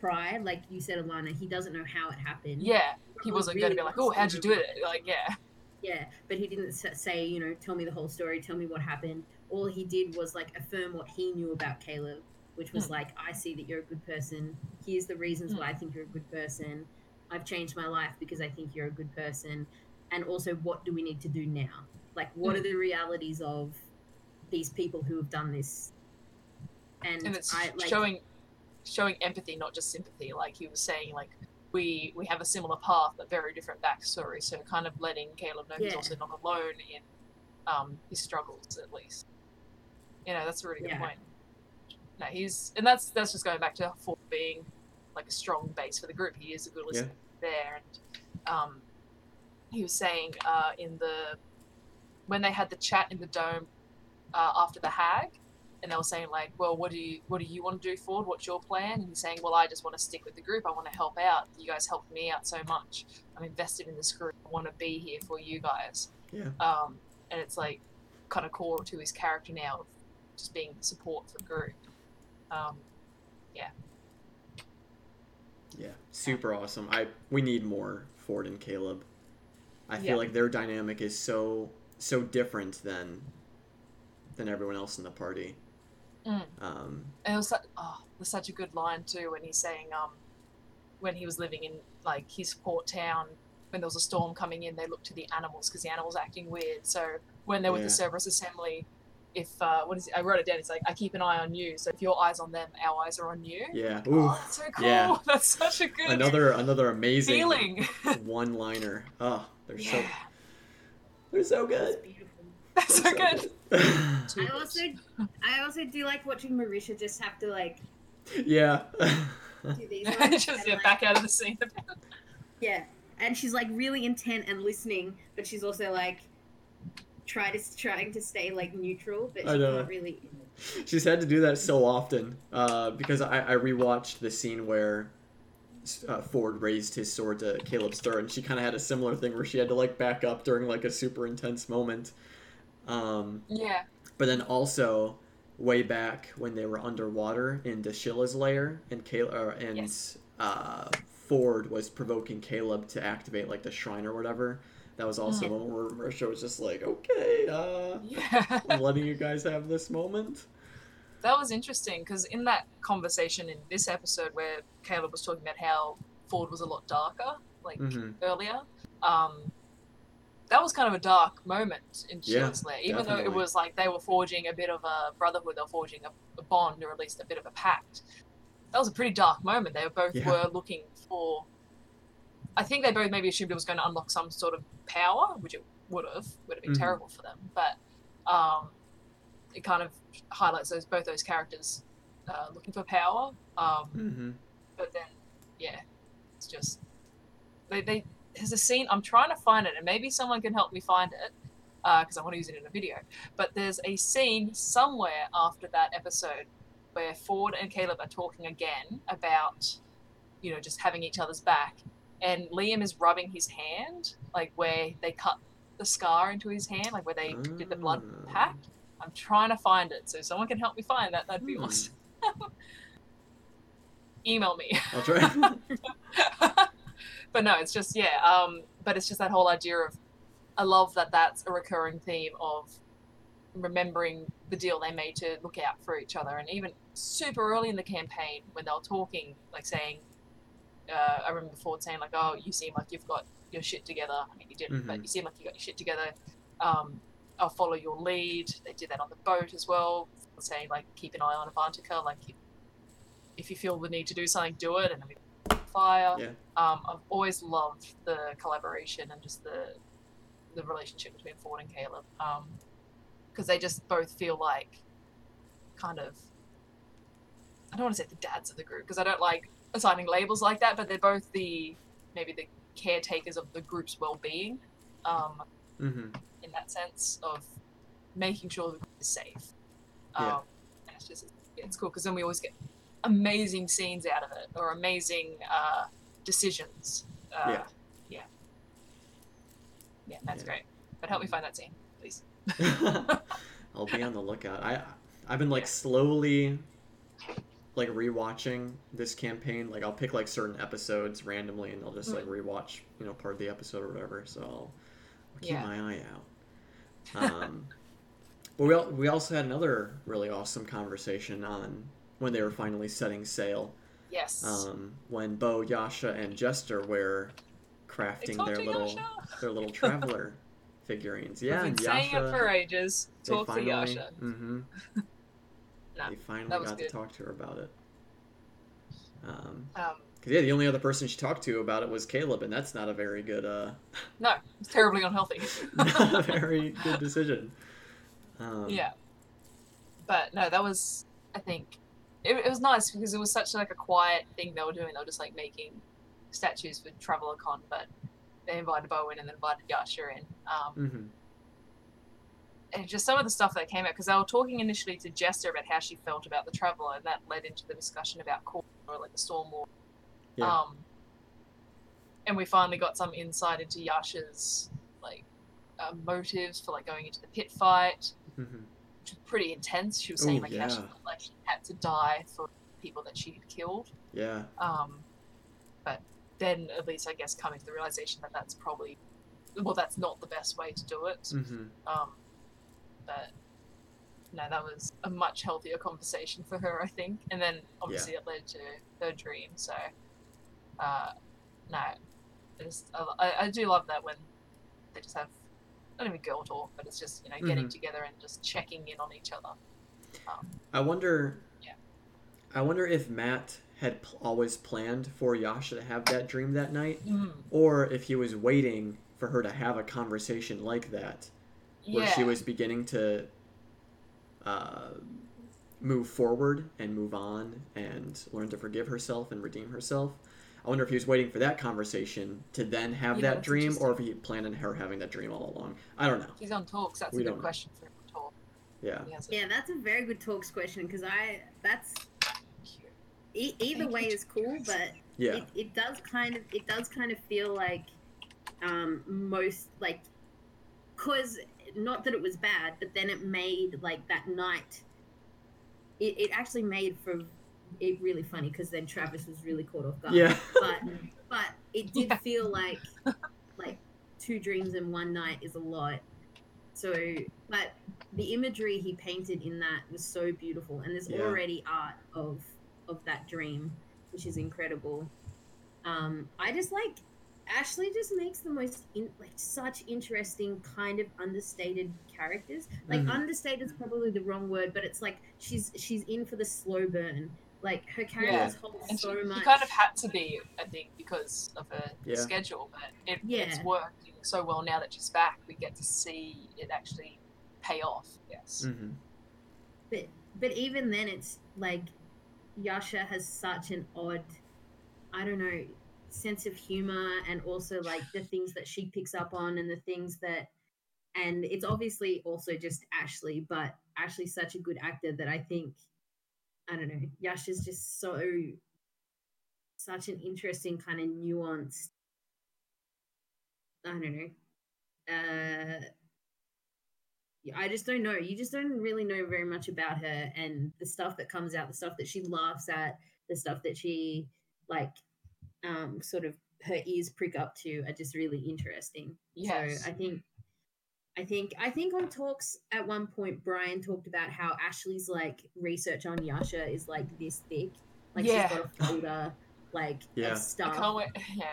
pry like you said, Alana. He doesn't know how it happened. yeah, he wasn't going to be like, "Oh, how'd you do it?" Like, yeah, Yeah, but he didn't say, you know, tell me the whole story, tell me what happened. All he did was like affirm what he knew about Caleb, which was Hmm. like, I see that you're a good person. Here's the reasons why I think you're a good person. I've changed my life because I think you're a good person. And also, what do we need to do now? Like, what Hmm. are the realities of these people who have done this? And, and it's I like, showing showing empathy, not just sympathy. Like he was saying, like we we have a similar path but very different backstory. So kind of letting Caleb know he's also not alone in um, his struggles, at least. You know, that's a really good Yeah. point. No, he's and that's that's just going back to Fjord being like a strong base for the group. He is a good listener there, and um, he was saying uh, in the when they had the chat in the dome uh, after the hag, and they were saying like, well, what do you what do you want to do, Fjord? What's your plan? And he's saying, well, I just want to stick with the group. I want to help out. You guys helped me out so much. I'm invested in this group. I want to be here for you guys. Yeah. Um, and it's like kind of core to his character now of just being support for the group. Um, yeah. Yeah, super awesome. I we need more Fjord and Caleb. I feel Yeah. like their dynamic is so so different than than everyone else in the party. Mm. Um, And it was such, oh, it was such a good line too when he's saying um, when he was living in like his port town when there was a storm coming in, they looked to the animals because the animals were acting weird. So when they're with the Yeah. Cerberus Assembly, if uh, what is it? I wrote it down. It's like I keep an eye on you. So if your eyes on them, our eyes are on you. yeah. Oh, that's so cool. yeah. That's such a good another another amazing feeling. one liner. Oh, they're so they're so good. Beautiful. that's so good. good. I also, I also do like watching Marisha just have to like yeah. do these ones just and, yeah, like, back out of the scene. Yeah, and she's like really intent and listening, but she's also like try to trying to stay like neutral, but I she know. can't really. She's had to do that so often uh, because I, I rewatched the scene where uh, Fjord raised his sword to Caleb's throat, and she kind of had a similar thing where she had to like back up during like a super intense moment. Um, yeah. but then also way back when they were underwater in Dashilla's lair, and Caleb uh, and Yes. uh, Fjord was provoking Caleb to activate like the shrine or whatever. That was also Mhm. a moment where Marisha was just like, "Okay, uh, Yeah. I'm letting you guys have this moment." That was interesting because in that conversation in this episode where Caleb was talking about how Fjord was a lot darker, like hmm earlier, um, that was kind of a dark moment in Yeah, Lair. Even though it was like they were forging a bit of a brotherhood, they were forging a, a bond or at least a bit of a pact. That was a pretty dark moment. They both Yeah. were looking for. I think they both maybe assumed it was going to unlock some sort of power, which it would have. Would have been Mhm. terrible for them, but um, it kind of highlights those both those characters uh, looking for power. Um, hmm but then yeah it's just they, they there's a scene i'm trying to find it and maybe someone can help me find it because i want to use it in a video but there's a scene somewhere after that episode where fjord and caleb are talking again about you know just having each other's back and liam is rubbing his hand like where they cut the scar into his hand like where they did the blood Ah. pact i'm trying to find it so if someone can help me find that that'd be Hmm. awesome email me I'll try. But no, it's just yeah. Um, but it's just that whole idea of I love that that's a recurring theme of remembering the deal they made to look out for each other, and even super early in the campaign when they were talking, like saying, uh, I remember Fjord saying like, "Oh, you seem like you've got your shit together." I mean, you didn't, but Mhm. you seem like you got your shit together. Um, I'll follow your lead. They did that on the boat as well, saying like, keep an eye on Avantika, like. If you feel the need to do something, do it, and then we fire. Yeah. Um, I've always loved the collaboration and just the the relationship between Fjord and Caleb, because they just both feel like kind of I don't want to say the dads of the group because I don't like assigning labels like that, but they're both the maybe the caretakers of the group's well-being um, hmm in that sense of making sure the group is safe. Yeah. Um, and it's just it's cool because then we always get amazing scenes out of it or amazing uh, decisions. Uh, Yeah. Yeah. Yeah, that's Yeah. great. But help me find that scene, please. I'll be on the lookout. I I've been like slowly like rewatching this campaign. Like I'll pick like certain episodes randomly and I'll just like rewatch, you know, part of the episode or whatever. So I'll, I'll keep Yeah. my eye out. Um but we al- we also had another really awesome conversation on when they were finally setting sail. Yes. Um, when Beau, Yasha, and Jester were crafting their little Yasha. their little traveler figurines. Yeah, been saying Yasha. it for ages. Talk to finally, Yasha. hmm Nah, they finally got to talk to her about it. Um, Um, cause yeah, the only other person she talked to about it was Caleb, and that's not a very good, uh, no, it's terribly unhealthy. not a very good decision. Um, yeah. But no, that was I think it, it was nice because it was such like a quiet thing they were doing. They were just like making statues for Traveler Con, but they invited Bowen and then invited Yasha in. Um, hmm and just some of the stuff that came out because they were talking initially to Jester about how she felt about the Traveler, and that led into the discussion about Kord or like the Storm War. Yeah. Um, and we finally got some insight into Yasha's like uh, motives for like going into the pit fight, hmm which was pretty intense. She was saying Ooh, like how she felt like she had to die for people that she had killed. Yeah. Um, but then at least I guess coming to the realization that that's probably well, that's not the best way to do it. hmm Um, but no, that was a much healthier conversation for her, I think. And then obviously it led to her dream. So, uh, no, I just I- I do love that when they just have not even girl talk, but it's just you know getting Mhm. together and just checking in on each other. Um, I wonder. Yeah. I wonder if Matt had pl- always planned for Yasha to have that dream that night, mm, or if he was waiting for her to have a conversation like that, where yeah, she was beginning to uh, move forward and move on and learn to forgive herself and redeem herself. I wonder if he was waiting for that conversation to then have Yeah, that that's dream, or if he planned on her having that dream all along. I don't know. He's on talks. That's We a don't good know. question for him talk. Yeah. He has a- Yeah, that's a very good talks question because I that's e- either Thank way you, is cool, but Yeah. it, it does kind of it does kind of feel like um most like cause not that it was bad but then it made like that night it, it actually made for it really funny because then travis was really caught off guard Yeah. but but it did Yeah. feel like like two dreams in one night is a lot so but the imagery he painted in that was so beautiful and there's Yeah. already art of of that dream which is incredible um i just like ashley just makes the most in, like such interesting kind of understated characters like Mhm. understated is probably the wrong word but it's like she's she's in for the slow burn like her characters hold And so she, much she kind of had to be, I think, because of her Yeah. schedule. But it, Yeah. it's working so well now that she's back. We get to see it actually pay off. Yes. hmm but but even then it's like yasha has such an odd i don't know sense of humor and also like the things that she picks up on and the things that and it's obviously also just ashley but ashley's such a good actor that i think i don't know yasha's just so such an interesting kind of nuanced i don't know uh I just don't know. You just don't really know very much about her and the stuff that comes out, the stuff that she laughs at, the stuff that she like um sort of her ears prick up to are just really interesting. Yes. So I think I think I think on talks at one point Brian talked about how Ashley's like research on Yasha is like this thick. Like Yeah. she's got a folder like Yeah. of I stuff. can't wait. Yeah.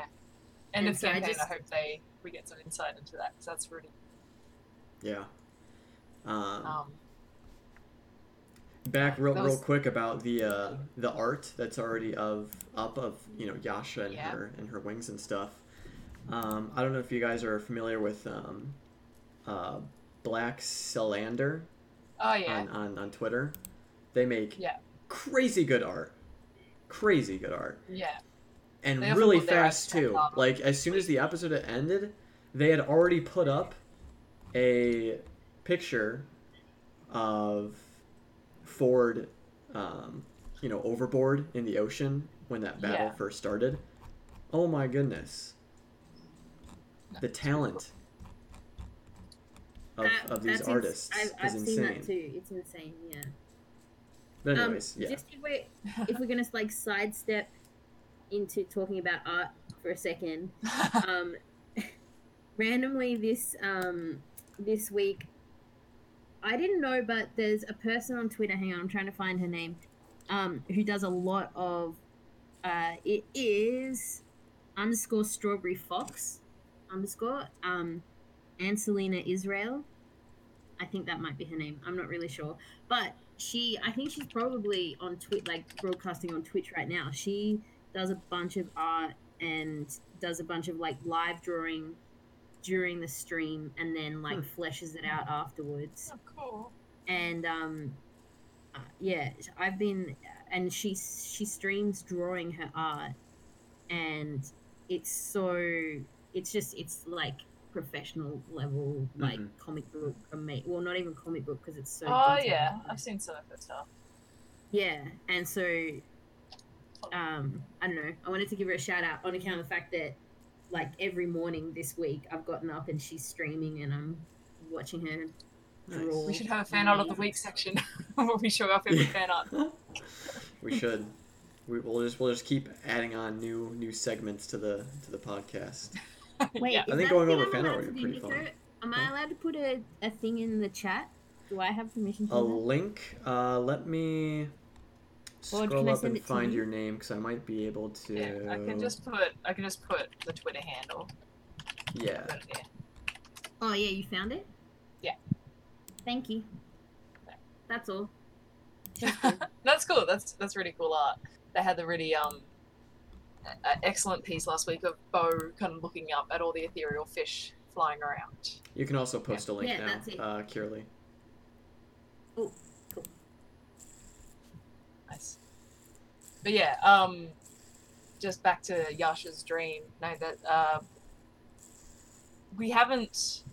End And of so I campaign. I, just- hope they we get some insight into that because that's really. Yeah. Um, Um, back real that real quick about the uh, the art that's already of up of you know Yasha and Yeah. her and her wings and stuff. Um, I don't know if you guys are familiar with um, uh, Black Cylinder oh yeah. on, on on Twitter. They make Yeah. crazy good art, crazy good art, yeah. and They really fast too. Like as soon as the episode had ended, they had already put up a picture of Fjord, um, you know, overboard in the ocean when that battle Yeah. first started. Oh my goodness, the talent of, That- of these that's ins- artists I've, is I've insane. seen that too. It's insane. Yeah. But anyways, um, yeah, Just if we're if we're gonna like sidestep into talking about art for a second, um, randomly this um this week, I didn't know, but there's a person on Twitter. Hang on, I'm trying to find her name. um, who does a lot of. Uh, it is underscore strawberry fox underscore um, Anselina Israel. I think that might be her name. I'm not really sure, but she. I think she's probably on Twitch, like broadcasting on Twitch right now. She does a bunch of art and does a bunch of like live drawing during the stream, and then like Hmm. fleshes it out afterwards Oh, cool. and um uh, yeah i've been and she she streams drawing her art and it's so it's just it's like professional level like Mhm. comic book ama- well not even comic book because it's so Oh detailed. yeah, I've seen some of her stuff. yeah and so um i don't know i wanted to give her a shout out on account of the fact that like every morning this week i've gotten up and she's streaming and i'm watching her draw We should have a fan art of the week section where we show off every fan art. we should. We, we'll just we'll just keep adding on new new segments to the to the podcast. Wait, yeah. I think going over I'm fan art allowed would be to pretty do, fun. Nico? Am I allowed to put a, a thing in the chat? Do I have permission to A that? link. Uh, let me Or scroll up and find you? your name because I might be able to. Yeah, I can just put I can just put the Twitter handle. Yeah. Put it there. Oh yeah, you found it. Yeah. Thank you. That's all. that's cool. That's that's really cool art. They had the really um a- a excellent piece last week of Beau kind of looking up at all the ethereal fish flying around. You can also post a link Yeah, now, that's it. uh, Kirli. Oh, cool. Nice. But yeah, um, just back to Yasha's dream. No, that uh, we haven't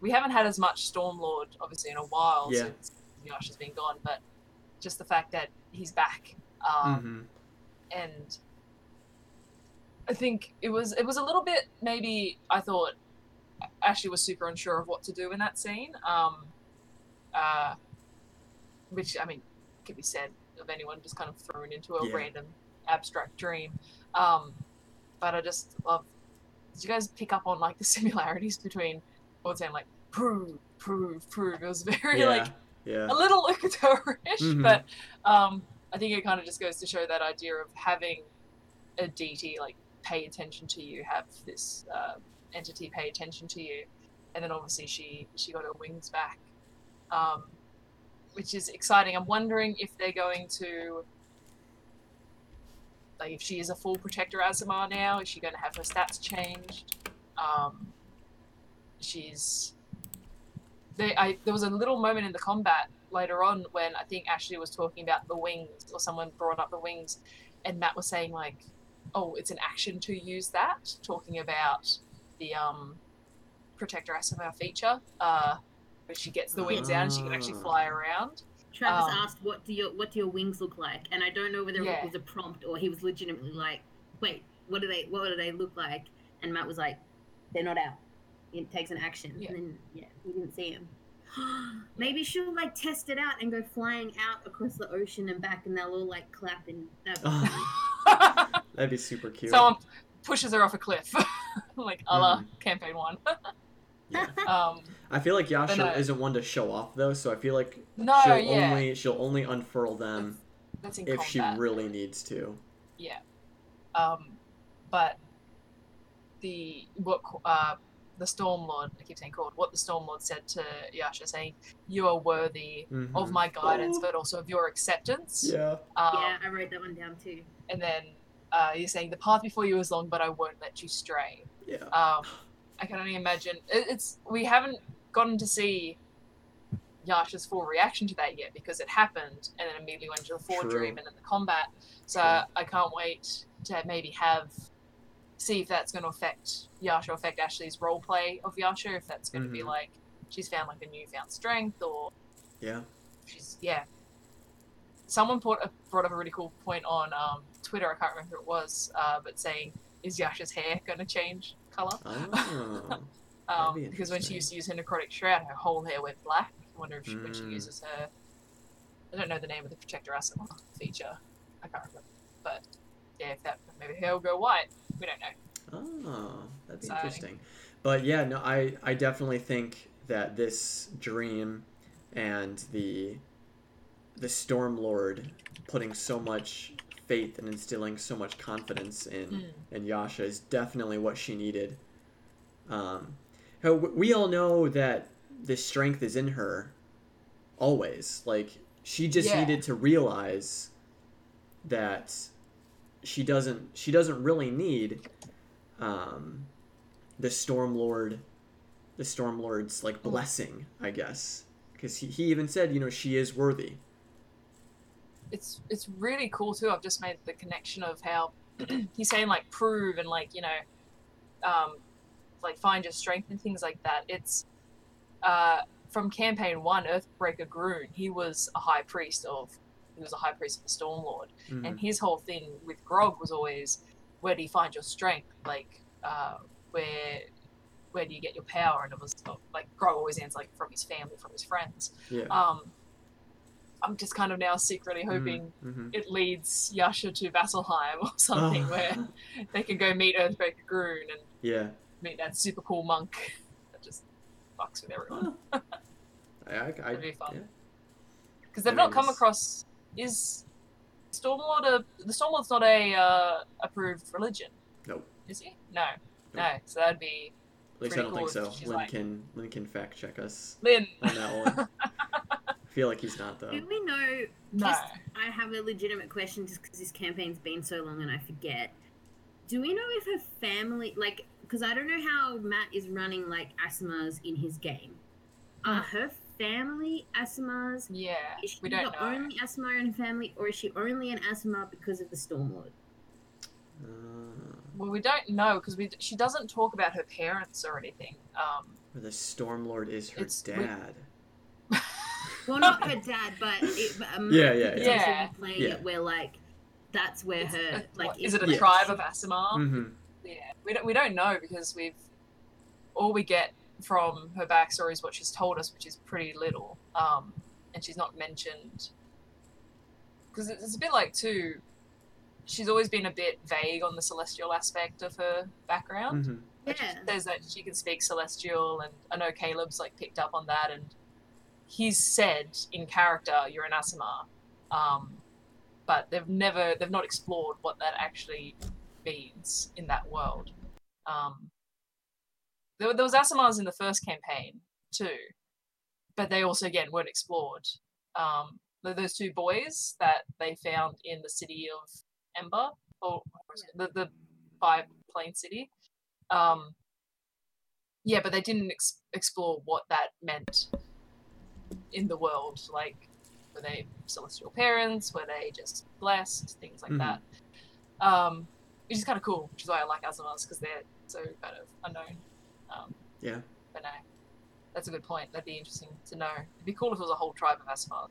we haven't had as much Stormlord obviously in a while Yeah. since Yasha's been gone, but just the fact that he's back, um, hmm and I think it was it was a little bit maybe I thought Ashley was super unsure of what to do in that scene. Um, uh, which I mean could be said of anyone just kind of thrown into a Yeah. random abstract dream. Um, but I just love. Did you guys pick up on like the similarities between what saying like prove, prove, prove? It was very Yeah. like Yeah. a little Lucator-ish, Mhm. but um, I think it kind of just goes to show that idea of having a deity like pay attention to you, have this uh, entity pay attention to you, and then obviously she she got her wings back, um, which is exciting. I'm wondering if they're going to. Like if she is a full protector Aasimar now, is she going to have her stats changed? Um, she's they, I, there was a little moment in the combat later on when I think Ashley was talking about the wings, or someone brought up the wings, and Matt was saying like, "Oh, it's an action to use that," talking about the um, Protector Aasimar feature, uh, where she gets the wings out and she can actually fly Ah. around. Travis Um, asked, "What do your what do your wings look like?" And I don't know whether Yeah. it was a prompt or he was legitimately like, "Wait, what do they what do they look like?" And Matt was like, "They're not out. It takes an action." Yeah. And then yeah, we didn't see him. Maybe she'll like test it out and go flying out across the ocean and back, and they'll all like clap and. That'd be funny. That'd be super cute. Someone pushes her off a cliff, like a la Mhm. campaign one. Yeah. um, I feel like Yasha But, uh, isn't one to show off though, so I feel like no, she'll yeah, only she'll only unfurl them that's in if she really needs to. Yeah. Um, but the what uh, the Stormlord I keep saying called what the Stormlord said to Yasha, saying you are worthy of Mhm. my guidance, Oh. but also of your acceptance. Yeah. Um, yeah, I wrote that one down too. And then uh, you're saying the path before you is long, but I won't let you stray. Yeah. Um, I can only imagine it, it's we haven't gotten to see Yasha's full reaction to that yet because it happened and then immediately went to the True. foredream and then the combat. So True. I can't wait to maybe have see if that's going to affect Yasha, affect Ashley's role play of Yasha. If that's going to be like she's found like a newfound strength or Yeah. she's yeah. Someone brought, brought up a really cool point on um, Twitter. I can't remember who it was, uh, but saying, "Is Yasha's hair going to change color?" Oh. Um, be because when she used to use her necrotic shroud, her whole hair went black. I wonder if she, when she Mm. uses her, I don't know the name of the protector Aasimar feature. I can't remember, but yeah, if that maybe her hair will go white. We don't know. Oh, that'd be Exciting. interesting. But yeah, no, I I definitely think that this dream and the the Storm Lord putting so much faith and instilling so much confidence in Mm. in Yasha is definitely what she needed. Um, we all know that the strength is in her, always. Like she just Yeah. needed to realize that she doesn't she doesn't really need um, the Storm Lord, the Storm Lord's like blessing, I guess, because he, he even said, you know, she is worthy. It's it's really cool too. I've just made the connection of how he's saying like prove and like you know, um, like find your strength and things like that. It's uh, from campaign one, Earthbreaker Groon. He was a high priest of he was a high priest of the Storm Lord, Mhm. and his whole thing with Grog was always where do you find your strength? Like uh, where where do you get your power? And it was like Grog always ends like from his family, from his friends. yeah. Um, I'm just kind of now secretly hoping hmm it leads Yasha to Vasselheim or something Oh. where they can go meet Earthbreaker Groon and Yeah. meet that super cool monk that just fucks with everyone. I, I, I, That'd be fun. yeah. Because they've I not come it's- across is Stormlord a the Stormlord's not a uh, approved religion. Nope. Is he? No. No. Nope. So that'd be At least I don't think so. Lynn like- can Lynn can fact check us Lynn. on that one. I feel like he's not though. Do we know? No. Just, I have a legitimate question, just because this campaign's been so long and I forget. Do we know if her family, like, because I don't know how Matt is running like Aasimars in his game. Are her family Aasimars? Yeah. Is she We don't the know. only Aasimar in her family, or is she only an Aasimar because of the Stormlord? Uh, Well, we don't know because we she doesn't talk about her parents or anything. Um, the Stormlord is her It's- we- dad. Well, not her dad, but it, but, um, Yeah, yeah, potentially yeah. playing Yeah. it where like that's where it's- her uh, like what, is it a Yeah. tribe of Aasimar? hmm Yeah, we don't we don't know because we've all we get from her backstory is what she's told us, which is pretty little. Um, and she's not mentioned because it's, it's a bit like too. She's always been a bit vague on the celestial aspect of her background. hmm Like, she Yeah. says that she can speak celestial, and I know Caleb's like picked up on that, and he's said in character, "You're an Aasimar," um, but they've never, they've not explored what that actually means in that world. Um, there, there was Aasimars in the first campaign too, but they also again weren't explored. Um, th- those two boys that they found in the city of Ember, or the the five plane city. Um, yeah, but they didn't ex- explore what that meant in the world. Like, were they celestial parents? Were they just blessed? Things like Mhm. that. Um, which is kind of cool, which is why I like Aasimars because they're so kind of unknown. Um, Yeah. but no, that's a good point. That'd be interesting to know. It'd be cool if it was a whole tribe of Aasimars.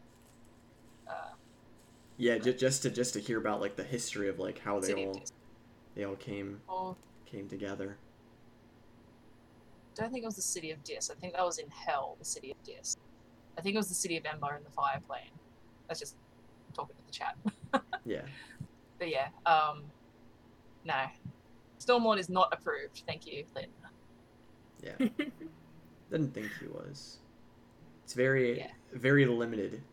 Uh, Yeah, ju- just to just to hear about like the history of like how they all they all came or came together. I don't think it was the city of Dis. I think that was in Hell, the city of Dis. I think it was the city of Ember and the Fire Plane. That's just talking to the chat. Yeah. But yeah, um, no. Stormlord is not approved. Thank you, Lynn. Yeah. Didn't think he was. It's very Yeah. very limited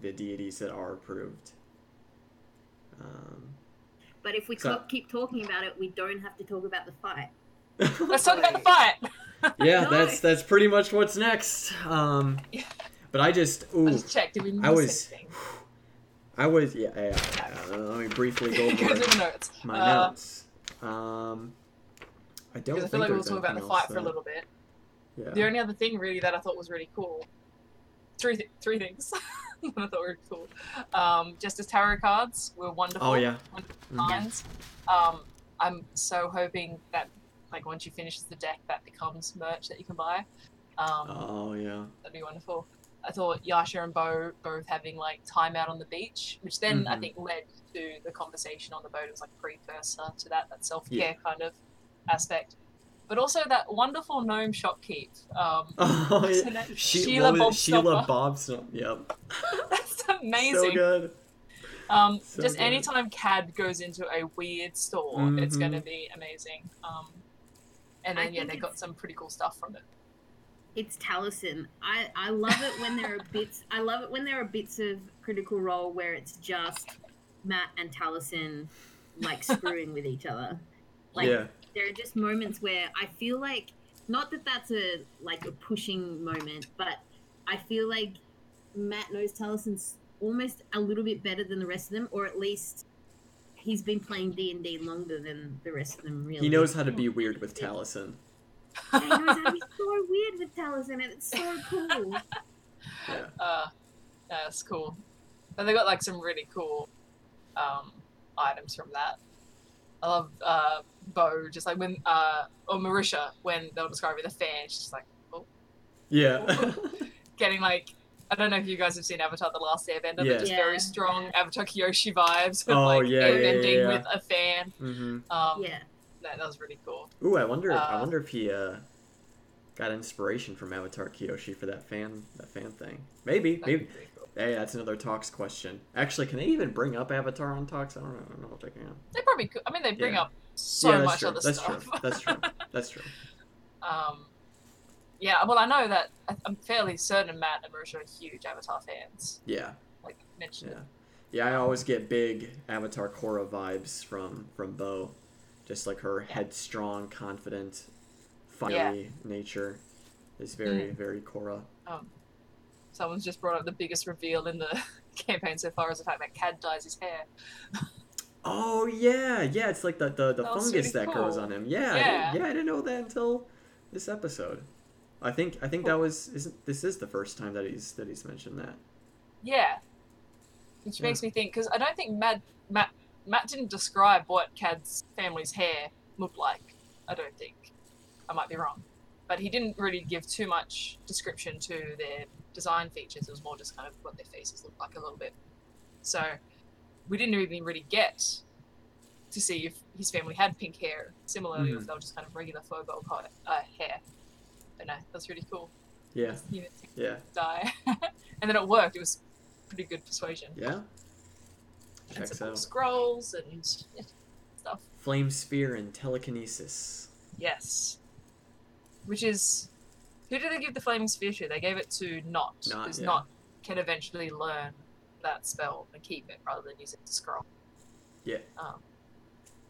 the deities that are approved. Um, But if we So- talk, keep talking about it, we don't have to talk about the fight. Let's talk about the fight. yeah, No. that's that's pretty much what's next. Um, Yeah. But I just I ooh, just checked. Did we miss I was anything? I was yeah, yeah, yeah, let me briefly go over notes. my Uh, notes. Um, I don't Because I feel like we'll talk about the fight else for a little bit. Yeah. The only other thing really that I thought was really cool, three th- three things that I thought were cool. Um, just as tarot cards were wonderful. Oh yeah. wonderful Mhm. Um, I'm so hoping that like once you finish the deck, that becomes merch that you can buy. Um, Oh yeah. That'd be wonderful. I thought Yasha and Beau both having like time out on the beach, which then I Mhm. think led to the conversation on the boat. It was like precursor to that, that self care Yeah. kind of aspect. But also that wonderful gnome shopkeep. Um, Oh yeah. She- Sheila what? Sheila Bobstopper. Bobstopper. Yep. that's amazing. So good. um, So just good. anytime CAD goes into a weird store, it's Mhm. going to be amazing. Um, and I then yeah, they got some pretty cool stuff from it. It's Taliesin. I I love it when there are bits. I love it when there are bits of Critical Role where it's just Matt and Taliesin like screwing with each other. Like yeah. there are just moments where I feel like not that that's a like a pushing moment, but I feel like Matt knows Taliesin's almost a little bit better than the rest of them, or at least he's been playing D and D longer than the rest of them. Really, He knows how to be weird with Taliesin. Yeah, he knows how to be so weird with Taliesin, and it's so cool. Yeah. Uh, yeah, that's cool. And they got like some really cool um, items from that. I love uh, Beau, just like when, uh, or Marisha, when they were describing the fan, she's just like oh. Yeah. getting like, I don't know if you guys have seen Avatar The Last Airbender, Yeah. but just Yeah. very strong Avatar Kyoshi vibes with Oh, like yeah, yeah, yeah, airbending yeah. with a fan. hmm Um, Yeah, that, that was really cool. Ooh, I wonder. I Uh, wonder if he uh, got inspiration from Avatar Kyoshi for that fan that fan thing. Maybe. Maybe. cool. Hey, that's another talks question. Actually, can they even bring up Avatar on talks? I don't know. I don't know if they can. They probably could. I mean, they bring Yeah. up so yeah, much true. other that's stuff. true. That's true. That's true. Um, yeah, well, I know that I- I'm fairly certain Matt and Marisha are huge Avatar fans. Yeah. Like mentioned, Yeah. Yeah, I always get big Avatar Korra vibes from from Beau, just like her headstrong, confident, fiery nature is very Mm. very Korra. someone's just brought up the biggest reveal in the campaign so far is the fact that Cad dyes his hair. Oh yeah, yeah. It's like the the, the That fungus really that grows on him. Yeah, I Yeah. didn't, yeah. I didn't know that until this episode. I think I think that was isn't this is the first time that he's that he's mentioned that. Yeah, which Yeah. makes me think because I don't think Mad Matt Matt didn't describe what Cad's family's hair looked like. I don't think. I might be wrong, but he didn't really give too much description to their design features. It was more just kind of what their faces looked like a little bit. So we didn't even really get to see if his family had pink hair, similarly, or if they were just kind of regular faux co- uh, hair. But no, that's really cool. Yeah, yeah, die, and then it worked. It was pretty good persuasion. yeah. And Checks some out. scrolls and stuff. Flame sphere and telekinesis. Yes. Which is who did they give the flaming sphere to? They gave it to Nott, Nott, because yeah. Nott can eventually learn that spell and keep it rather than use it to scroll. Yeah. Um,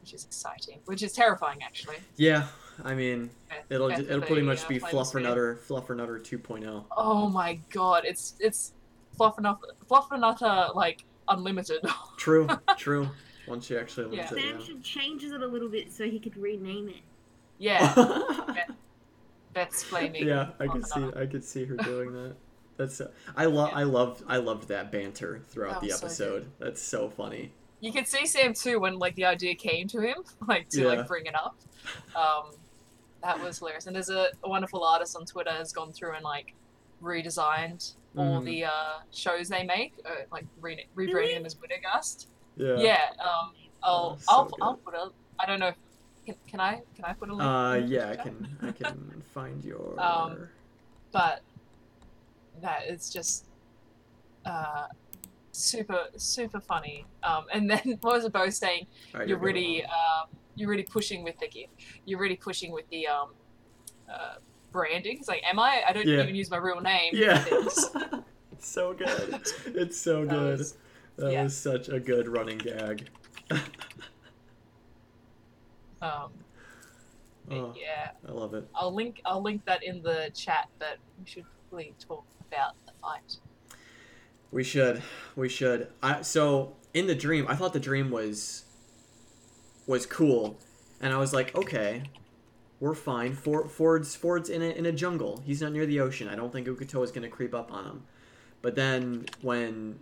which is exciting. Which is terrifying, actually. Yeah, I mean Beth- it'll it'll pretty much uh, be. Fluffernutter Fluffernutter 2.0. Oh my god, it's it's Fluffernutter, Fluffernutter like unlimited. True, true. Once you actually Yeah. limit Sam it, should changes it a little bit so he could rename it. yeah, yeah. Beth's flaming. yeah, I could see I could see her doing that. That's so, I love Yeah. I loved I loved that banter throughout That the was so episode. That's so funny. You could see Sam too when like the idea came to him, like to Yeah. like bring it up. Um, that was hilarious. And there's a, a wonderful artist on Twitter has gone through and like redesigned all Mhm. the uh, shows they make, uh, like re- rebranding them as Widogast. Yeah. Yeah. Um, I'll so I'll, good. I'll put a. I don't know. If, can, can I can I put a link? Uh yeah, I can I can find your Um, But that is just uh, super super funny. Um, and then what was it both saying? Alright, you're you're really um, you're really pushing with the gift. You're really pushing with the um, uh, branding. It's like, am I? I don't Yeah. even use my real name. Yeah. so good. It's so That good. was- that yeah. was such a good running gag. um, Oh, yeah, I love it. I'll link I'll link that in the chat. But we should really talk about the fight. We should. We should. I so in the dream, I thought the dream was was cool, and I was like, okay, we're fine. Fjord, Fjord's Fjord's in a in a jungle. He's not near the ocean. I don't think Uk'otoa is gonna creep up on him. But then when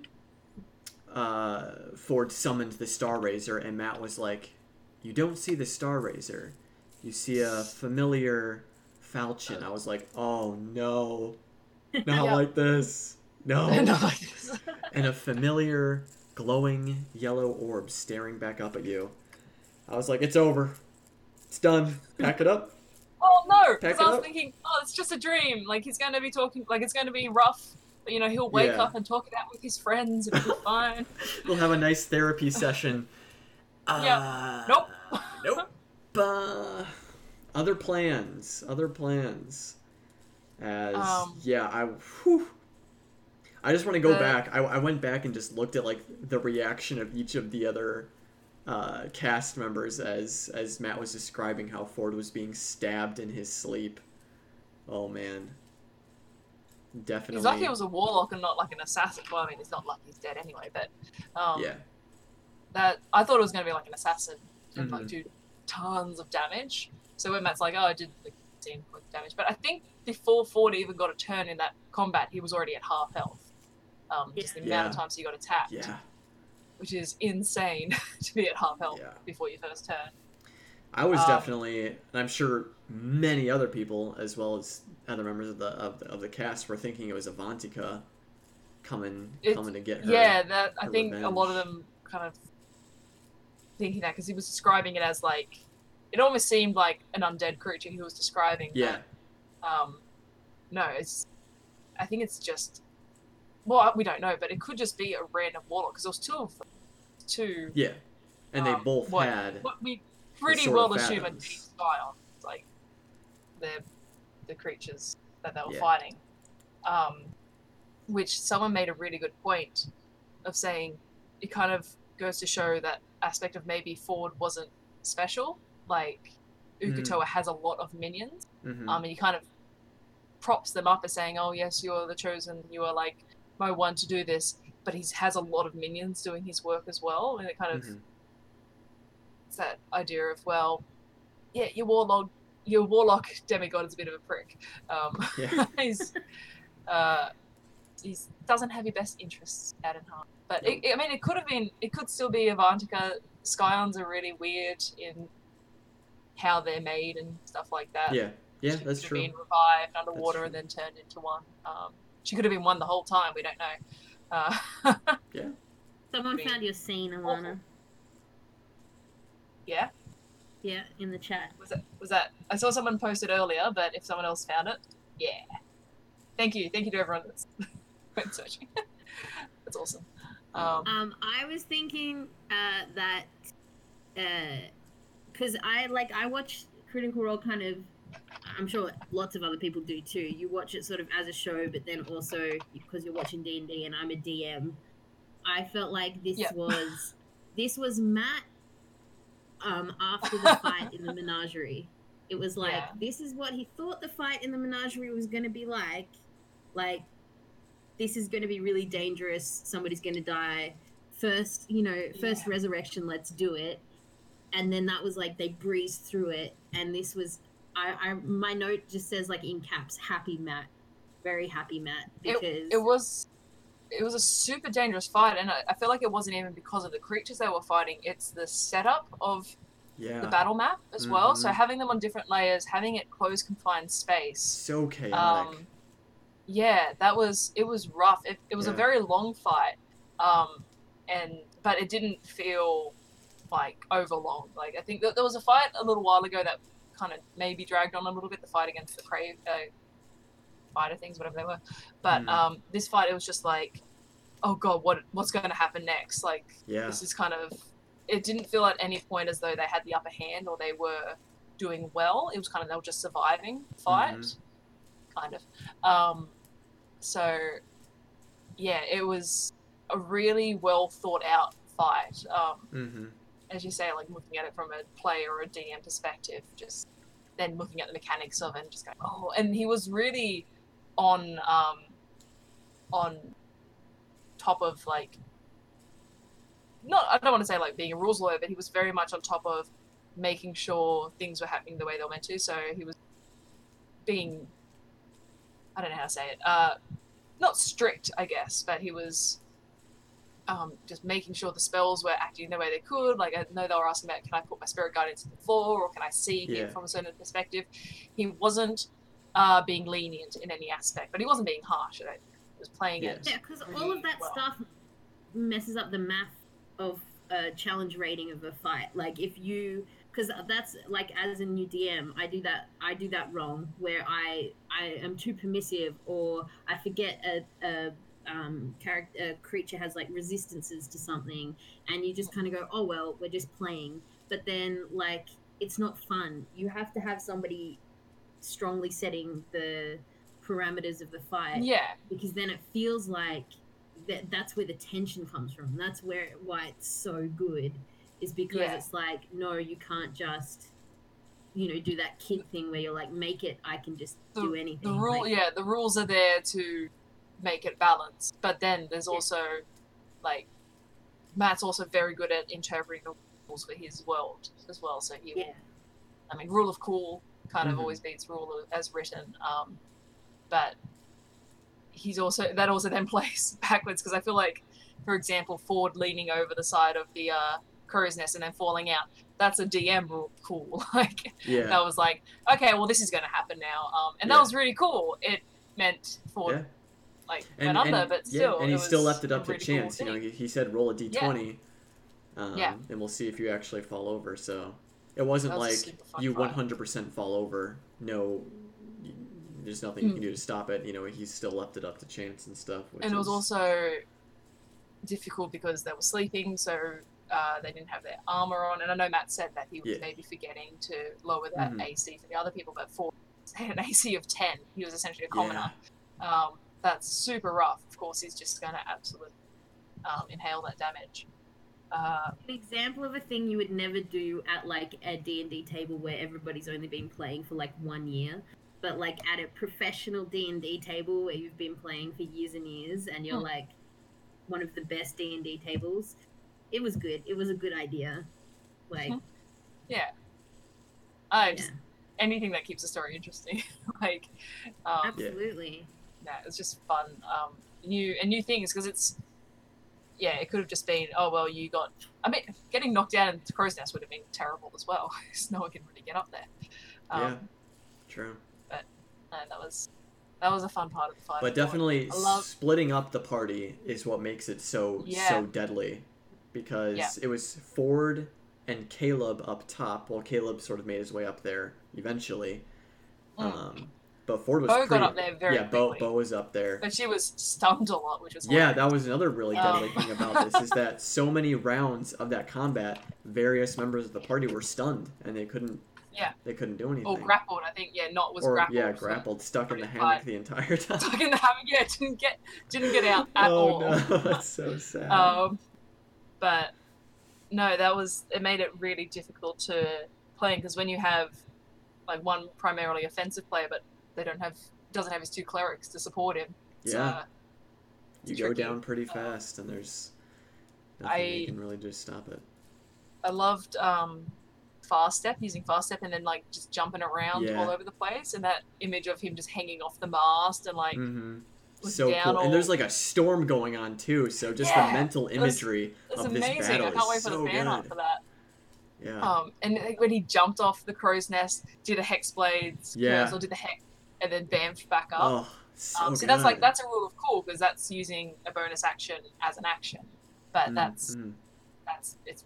uh, Fjord summoned the Star Razor, and Matt was like, "You don't see the Star Razor. You see a familiar falchion." I was like, "Oh no, not Yeah. like this." No Not like this. and a familiar glowing yellow orb staring back up at you. I was like, it's over. It's done. Pack it up. oh no! Because I was up. thinking, oh, it's just a dream. Like he's going to be talking. Like it's going to be rough. But you know, he'll wake Yeah. up and talk it out with his friends, and it'll be fine. We'll have a nice therapy session. Uh, Nope. nope. Uh, other plans. Other plans. As Um, yeah, I whew. I just want to go The- back. I, I went back and just looked at like the reaction of each of the other uh, cast members as as Matt was describing how Fjord was being stabbed in his sleep. Oh man, definitely. He's lucky it was a warlock and not like an assassin. Well, I mean, it's not lucky he's dead anyway, but um, yeah, that I thought it was going to be like an assassin and Mhm. like do tons of damage. So when Matt's like, "Oh, I did like 15 points of damage," but I think before Fjord even got a turn in that combat, he was already at half health. Um, just the amount of Yeah. times he got attacked, yeah. Which is insane to be at half health Yeah. before your first turn. I was Um, definitely, and I'm sure many other people, as well as other members of the of the, of the cast, were thinking it was Avantika coming coming to get her. Yeah, that I her think a lot of them kind of thinking that because he was describing it as like it almost seemed like an undead creature he was describing. yeah, but, um, no, it's. I think it's just. Well, we don't know, but it could just be a random warlock because there was two of them. Two. yeah, and they Um, both what- had What we pretty well assume a deep scion, like the the creatures that they were Yeah. fighting. Um, which someone made a really good point of saying it kind of goes to show that aspect of maybe Fjord wasn't special. Like Mm. Uk'otoa has a lot of minions, mhm, um, and he kind of props them up as saying, "Oh yes, you are the chosen. You are like my one to do this." But he has a lot of minions doing his work as well, and it kind of mhm. it's that idea of well, yeah, your warlock, your warlock demigod is a bit of a prick. Um, Yeah. he's uh, he's doesn't have your best interests at heart. But it, I mean, it could have been, it could still be Avantika. Scions are really weird in how they're made and stuff like that. yeah, yeah, that's true. been revived underwater and then turned into one. Um, she could have been one the whole time. We don't know. Uh, yeah. Someone Being found your scene, awful. Alana. yeah, Yeah, in the chat. was that was that? I saw someone post it earlier, but if someone else found it, yeah. Thank you, thank you to everyone that's went searching. that's awesome. Um, Um, I was thinking uh, that because I like I watch Critical Role kind of. I'm sure lots of other people do too. You watch it sort of as a show, but then also because you're watching D and D, and I'm a DM. I felt like this Yeah. was this was Matt um, after the fight in the menagerie. It was like Yeah. this is what he thought the fight in the menagerie was going to be like. Like this is going to be really dangerous. Somebody's going to die. First, you know, first Yeah. resurrection. Let's do it. And then that was like they breezed through it, and this was. I, I my note just says like in caps, happy Matt, very happy Matt because it was it was a super dangerous fight, and I, I feel like it wasn't even because of the creatures they were fighting. It's the setup of Yeah, the battle map as well. So Mhm. having them on different layers, having it close confined space. so chaotic. Um, yeah, that was it was rough. It, it was a very long fight, um, and but it didn't feel like over long. Like I think that there was a fight a little while ago that kind of maybe dragged on a little bit. The fight against the crave uh, fighter things, whatever they were. But Mhm. um, this fight, it was just like, oh god, what what's going to happen next? Like yeah, this is kind of. It didn't feel at any point as though they had the upper hand or they were doing well. It was kind of they were just surviving the fight, Mhm. kind of. Um, so, yeah, it was a really well thought out fight. Um, hmm as you say, like looking at it from a player or a DM perspective, just then looking at the mechanics of it and just going, oh, and he was really on um, on top of like not I don't want to say like being a rules lawyer, but he was very much on top of making sure things were happening the way they were meant to. So he was being I don't know how to say it, uh, not strict, I guess, but he was um, just making sure the spells were acting the way they could. Like I know they were asking about, can I put my spirit guide into the floor, or can I see Yeah. him from a certain perspective? He wasn't uh, being lenient in any aspect, but he wasn't being harsh. I He was playing it. Yeah, because all of that well. stuff messes up the math of a challenge rating of a fight. Like if you, because that's like as a new DM, I do that. I do that wrong where I I am too permissive or I forget a. a um, character a creature has like resistances to something, and you just kind of go, "Oh well, we're just playing." But then, like, it's not fun. You have to have somebody strongly setting the parameters of the fight Yeah, because then it feels like that that's where the tension comes from. That's where why it's so good is because Yeah. it's like no, you can't just you know do that kid thing where you're like make it I can just The- do anything. the rule. Like, yeah, the rules are there to make it balanced, but then there's Yeah. also like Matt's also very good at interpreting the rules for his world as well. So he will yeah. I mean, rule of cool kind of Mhm. always beats rule of, as written, um, but he's also that also then plays backwards because I feel like, for example, Fjord leaning over the side of the uh, crow's nest and then falling out. That's a DM rule cool. like Yeah. that was like, okay, well this is going to happen now, um, and Yeah. that was really cool. It meant Fjord Yeah. Like and, went under, but yeah, still, and he still left it up to really cool chance. you know, he, he said roll a d20, um, Yeah. and we'll see if you actually fall over. So it wasn't was like you 100% fall over. No, y- there's nothing you Mm. can do to stop it. You know, he still left it up to chance and stuff. Which and it was is- also difficult because they were sleeping, so uh, they didn't have their armor on. And I know Matt said that he was Yeah. maybe forgetting to lower that Mhm. AC for the other people, but Fjord had an AC of ten, he was essentially a commoner. Um, that's super rough. Of course, he's just going to absolutely um, inhale that damage. Uh, An example of a thing you would never do at like a D&D table where everybody's only been playing for like one year, but like at a professional D&D table where you've been playing for years and years and you're Hmm. like one of the best D&D tables. It was good. It was a good idea. Like Mhm. I just yeah, anything that keeps the story interesting, like um, absolutely. yeah, it's just fun. Um, new and new things because it's yeah, it could have just been oh well, you got. I mean, getting knocked down into crow's nest would have been terrible as well because no one can really get up there. Um, Yeah. True. and that was that was a fun part of the fight. But definitely love- splitting up the party is what makes it so Yeah. so deadly because Yeah. it was Fjord and Caleb up top. Well, Caleb sort of made his way up there eventually. Mm. Um, but Fjord was Beau got up there very yeah. Beau quickly. Beau was up there. but she was stunned a lot, which was Yeah, hilarious. that was another really deadly Um. thing about this is that so many rounds of that combat, various members of the party were stunned and they couldn't. Yeah. They couldn't do anything. or grappled. I think yeah, Nott was Or, grappled. yeah, grappled, stuck in the hammock the entire time. Stuck in the hammock. Yeah, didn't get didn't get out at oh all. no, that's so sad. Um, but no, that was it made it really difficult to play because when you have like one primarily offensive player, but they don't have doesn't have his two clerics to support him. It's, Yeah. uh, you go tricky. down pretty Uh, fast, and there's nothing you can really do to stop it. I loved um, fast step using fast step and then like just jumping around Yeah. all over the place and that image of him just hanging off the mast and like Mm-hmm. So cool, and there's like a storm going on too. So just the Yeah, mental was- imagery it's of this amazing. battle I can't wait for so the fan art good. for that. Yeah, Um, and like, when he jumped off the crow's nest, did a hex blades Yeah. curse or did the hex and then bamf back up. oh, so um, good. so that's like that's a rule of cool because that's using a bonus action as an action. But Mm, that's mm. that's it's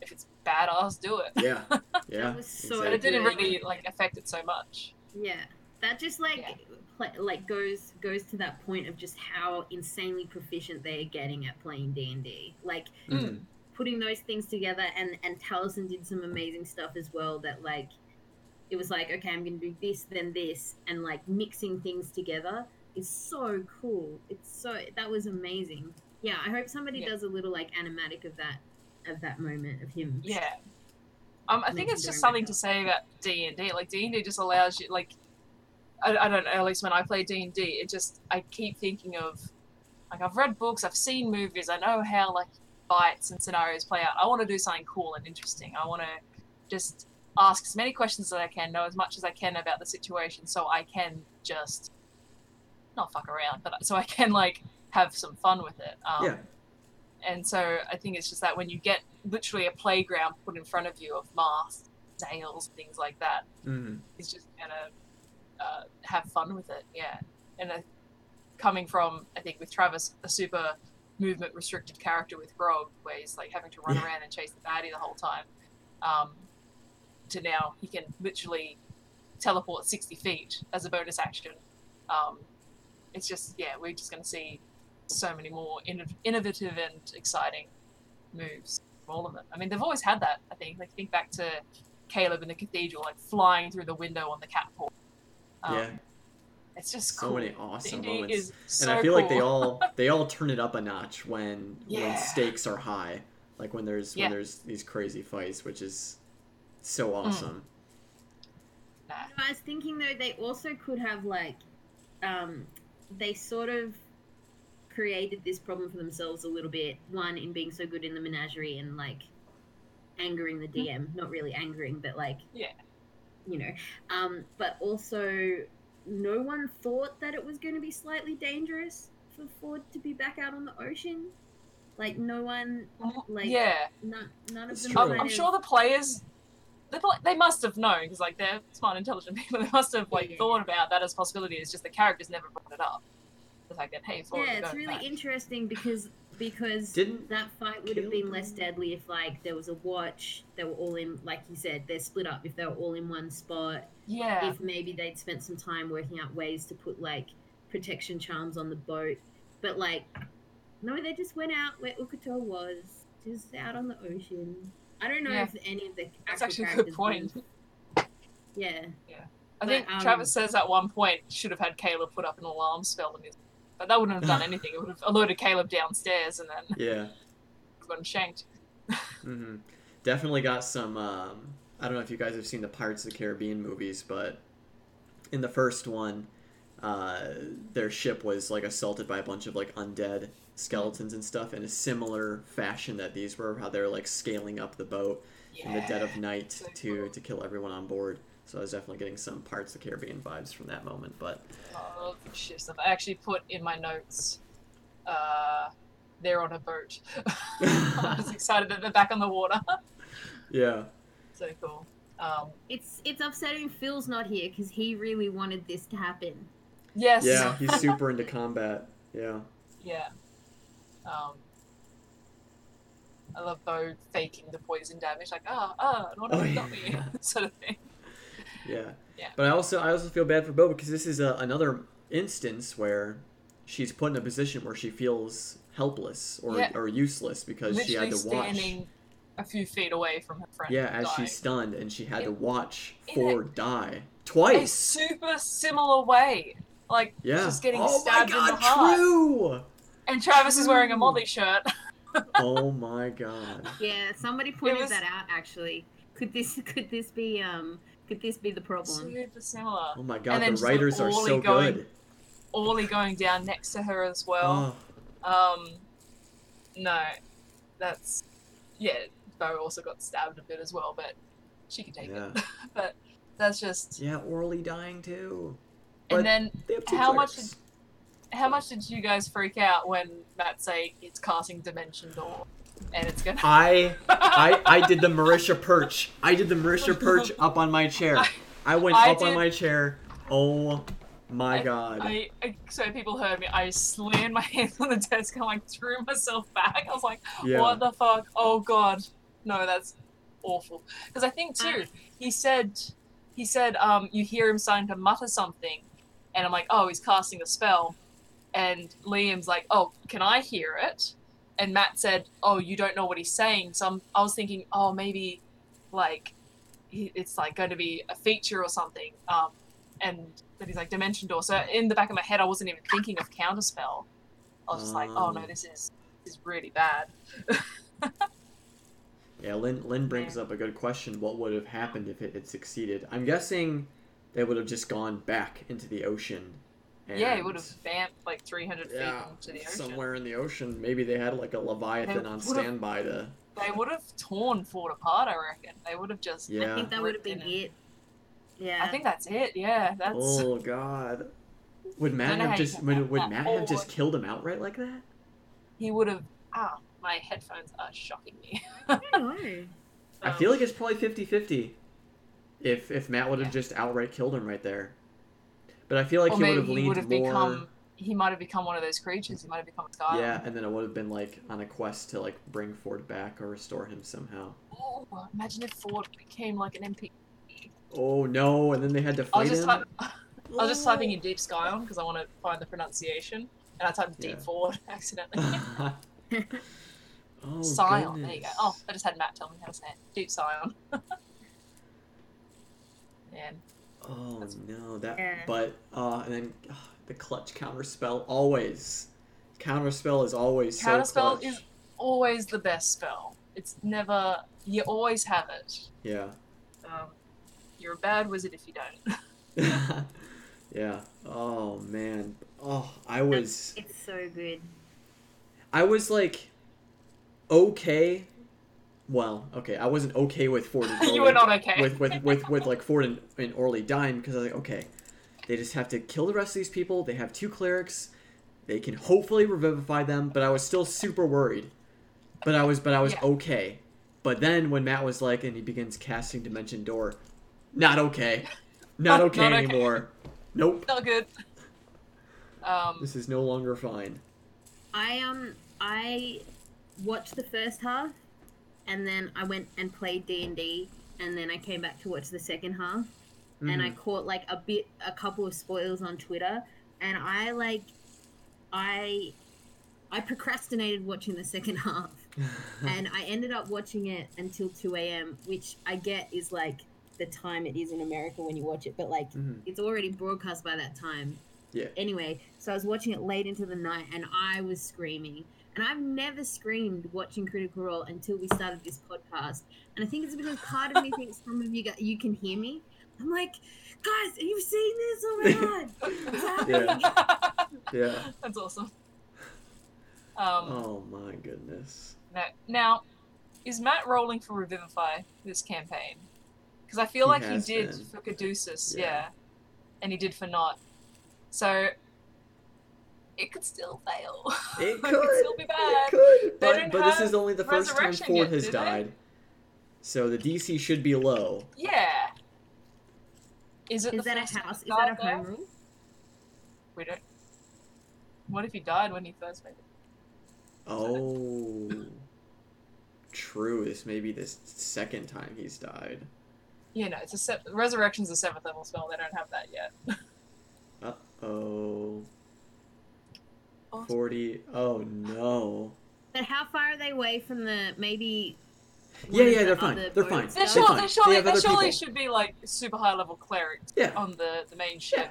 if it's badass, do it. yeah, yeah. was so But it didn't really like affect it so much. Yeah, that just like Yeah. pla like goes goes to that point of just how insanely proficient they are getting at playing D and D. Like Mhm. putting those things together, and and Taliesin did some amazing stuff as well. That like it was like okay, I'm gonna do this, then this, and like mixing things together is so cool. It's so that was amazing. Yeah, I hope somebody Yeah. does a little like animatic of that of that moment of him. Yeah. Um, I think it's just something to say about D and D. Like D and D just allows you, like, I, I don't know. At least when I play D and D, it just I keep thinking of, like, I've read books, I've seen movies, I know how like fights and scenarios play out. I want to do something cool and interesting. I want to just ask as many questions as I can, know as much as I can about the situation, so I can just not fuck around, but so I can like have some fun with it. Um, Yeah. and so I think it's just that when you get literally a playground put in front of you of masks, sails, things like that, Mhm. it's just gonna uh, have fun with it. Yeah, and uh, coming from I think with Travis, a super movement restricted character with Grog, where he's like having to run Yeah. around and chase the baddie the whole time, um, to now he can literally teleport sixty feet as a bonus action. Um, it's just yeah, we're just gonna see so many more inno- innovative and exciting moves from all of them. I mean, they've always had that. I think. Like think back to Caleb in the cathedral, like flying through the window on the catwalk. Um, yeah. It's just so cool. many awesome moments. is and I so feel like they all they all turn it up a notch when when stakes are high, like when there's Yeah. when there's these crazy fights, which is so awesome. Nah. I was thinking though they also could have like, um, they sort of created this problem for themselves a little bit. One in being so good in the menagerie and like angering the DM, not really angering, but like Yeah. you know. Um, but also, no one thought that it was going to be slightly dangerous for Fjord to be back out on the ocean. Like no one, like yeah, none, none of It's them. I'm, I'm sure the players. They, they must have known because like they're smart, intelligent people. They must have like Yeah. thought about that as a possibility. It's just the characters never brought it up. The fact that hey, Yeah, it's going really back. interesting because because Didn't that fight would have been Caleb- less deadly if like there was a watch. They were all in, like you said, they're split up. If they were all in one spot, Yeah, if maybe they'd spent some time working out ways to put like protection charms on the boat, but like no, they just went out where Uk'otoa was, just out on the ocean. I don't know Yeah. if any of the that's actually a good point. would- Yeah, I think um, Travis says at one point should have had Caleb put up an alarm spell in his, but that wouldn't have done anything. It would have alerted Caleb downstairs and then yeah. gotten shanked. hmm Definitely got some. Um, I don't know if you guys have seen the Pirates of the Caribbean movies, but in the first one, uh, their ship was like assaulted by a bunch of like undead skeletons and stuff in a similar fashion that these were. How they're like scaling up the boat in the dead of night So to cool. to kill everyone on board. So I was definitely getting some parts of the Caribbean vibes from that moment. But Oh, shit stuff. I actually put in my notes. Uh, they're on a boat. I was excited that they're back on the water. yeah, so cool. Um, it's it's upsetting Phil's not here because he really wanted this to happen. yes. yeah, he's super into combat. Yeah, Yeah. Um, I love Beau faking the poison damage, like ah ah, not Oh, oh, got me, yeah. sort of thing. Yeah. Yeah. But I also I also feel bad for Beau because this is a, another instance where she's put in a position where she feels helpless or, Yeah. or useless because she had to watch. standing a few feet away from her friend. Yeah, as dying. she's stunned and she had to watch in Fjord die a twice. super similar way. Like Yeah. just getting oh stabbed god, in the heart. true. And Travis is wearing a True. Molly shirt. oh my god. Yeah, somebody pointed was- that out actually. Could this could this be um could this be the problem? super similar. Oh my god, And then the just, like, writers are so going- good. Ollie going down next to her as well. Oh, Um, no, that's yeah. Beau also got stabbed a bit as well, but she can take yeah. it. but that's just. Yeah, Orly dying too. And then, They have How much clerics. How much did you guys freak out when Matt say it's casting Dimension Door, and it's gonna? I I I did the Marisha perch. I did the Marisha perch up on my chair. I went I up on my chair. Oh my god. I, I so people heard me. I slammed my hands on the desk and like threw myself back. I was like, yeah. What the fuck? Oh god. No, that's awful. Because I think too, he said he said, um, you hear him starting to mutter something, and I'm like, oh, he's casting a spell. And Liam's like, oh, can I hear it? And Matt said, oh, you don't know what he's saying. So I'm, I was thinking, oh, maybe like it's like going to be a feature or something. Um, and then he's like dimension door. So in the back of my head, I wasn't even thinking of counterspell. I was just like, oh no, Um. this is this is really bad. Yeah, Lynn Lynn brings up a good question. What would have happened if it had succeeded? I'm guessing they would have just gone back into the ocean. And Yeah, it would have vamped like 300 feet into the ocean. somewhere in the ocean. Maybe they had like a leviathan on standby to. They would have torn Fjord apart, I reckon. They would have just. Yeah. I think that would have been in it. Yeah. I think that's it. Yeah, that's. Oh god. Would Matt have just would, would Matt have just killed him outright like that? He would have. Ah, my headphones are shocking me. I. I feel like it's probably 50-50 if if Matt would have Yeah. just outright killed him right there. But I feel like or he would have leaned more. become. He might have become one of those creatures. He might have become a sky. Yeah, and then it would have been like on a quest to like bring Fjord back or restore him somehow. Oh, imagine if Fjord became like an MP. Oh no! And then they had to I fight was just him. type- I was just typing in Deep Scion because I want to find the pronunciation, and I typed Deep Yeah. Fjord accidentally. oh, Scion. There you go. Oh, I just had Matt tell me how to say it. Deep Scion. Man. Oh no, that. Yeah. But uh, and then uh, the clutch counter spell always. Counter spell is always so Counterspell clutch. is always the best spell. It's never. You always have it. Yeah. Um, you're a bad wizard if you don't. yeah. Oh man. Oh, I was. It's so good. I was like, okay. Well, okay, I wasn't okay with Fjord and you were not okay. with with with with like Fjord and, and Orly dying because I was like, okay, they just have to kill the rest of these people. They have two clerics. They can hopefully revivify them, but I was still super worried. But I was but I was Yeah. okay. But then when Matt was like, and he begins casting Dimension Door, not okay, not okay Not okay. anymore. Nope, Not good. Um, this is no longer fine. I um I watched the first half, and then I went and played D and D, and then I came back to watch the second half, and I Mhm. caught like a bit, a couple of spoils on Twitter, and I like, I, I procrastinated watching the second half, and I ended up watching it until two a.m., which I get is like the time it is in America when you watch it, but like Mhm. it's already broadcast by that time. Yeah. Anyway, so I was watching it late into the night and I was screaming. And I've never screamed watching Critical Role until we started this podcast. And I think it's because part of me thinks some of you got, you can hear me. I'm like, guys, are you seeing this? Oh my god, what's happening? Yeah. That's awesome. Um, Oh my goodness. now, now, is Matt rolling for Revivify this campaign? Because I feel He like he did been. for Caduceus, Yeah. yeah. and he did for Nott. So it could still fail. It It could. could still be bad. It could. But, but this is only the first time Resurrection Fjord yet, has did they? died. So the DC should be low. Yeah. Is it Is the that a first house? Is that a he died home there? rule? We don't. What if he died when he first made it? Oh. True. This may be the second time he's died. Yeah, no, it's a se- resurrection's a seventh level spell. They don't have that yet. Uh oh. Awesome. 40. Oh no. But how far are they away from the maybe? Yeah, yeah, they're fine. other They're boats? fine. There They're sure, fine. there They surely, have there surely should be like super high level clerics Yeah. on the the main ship.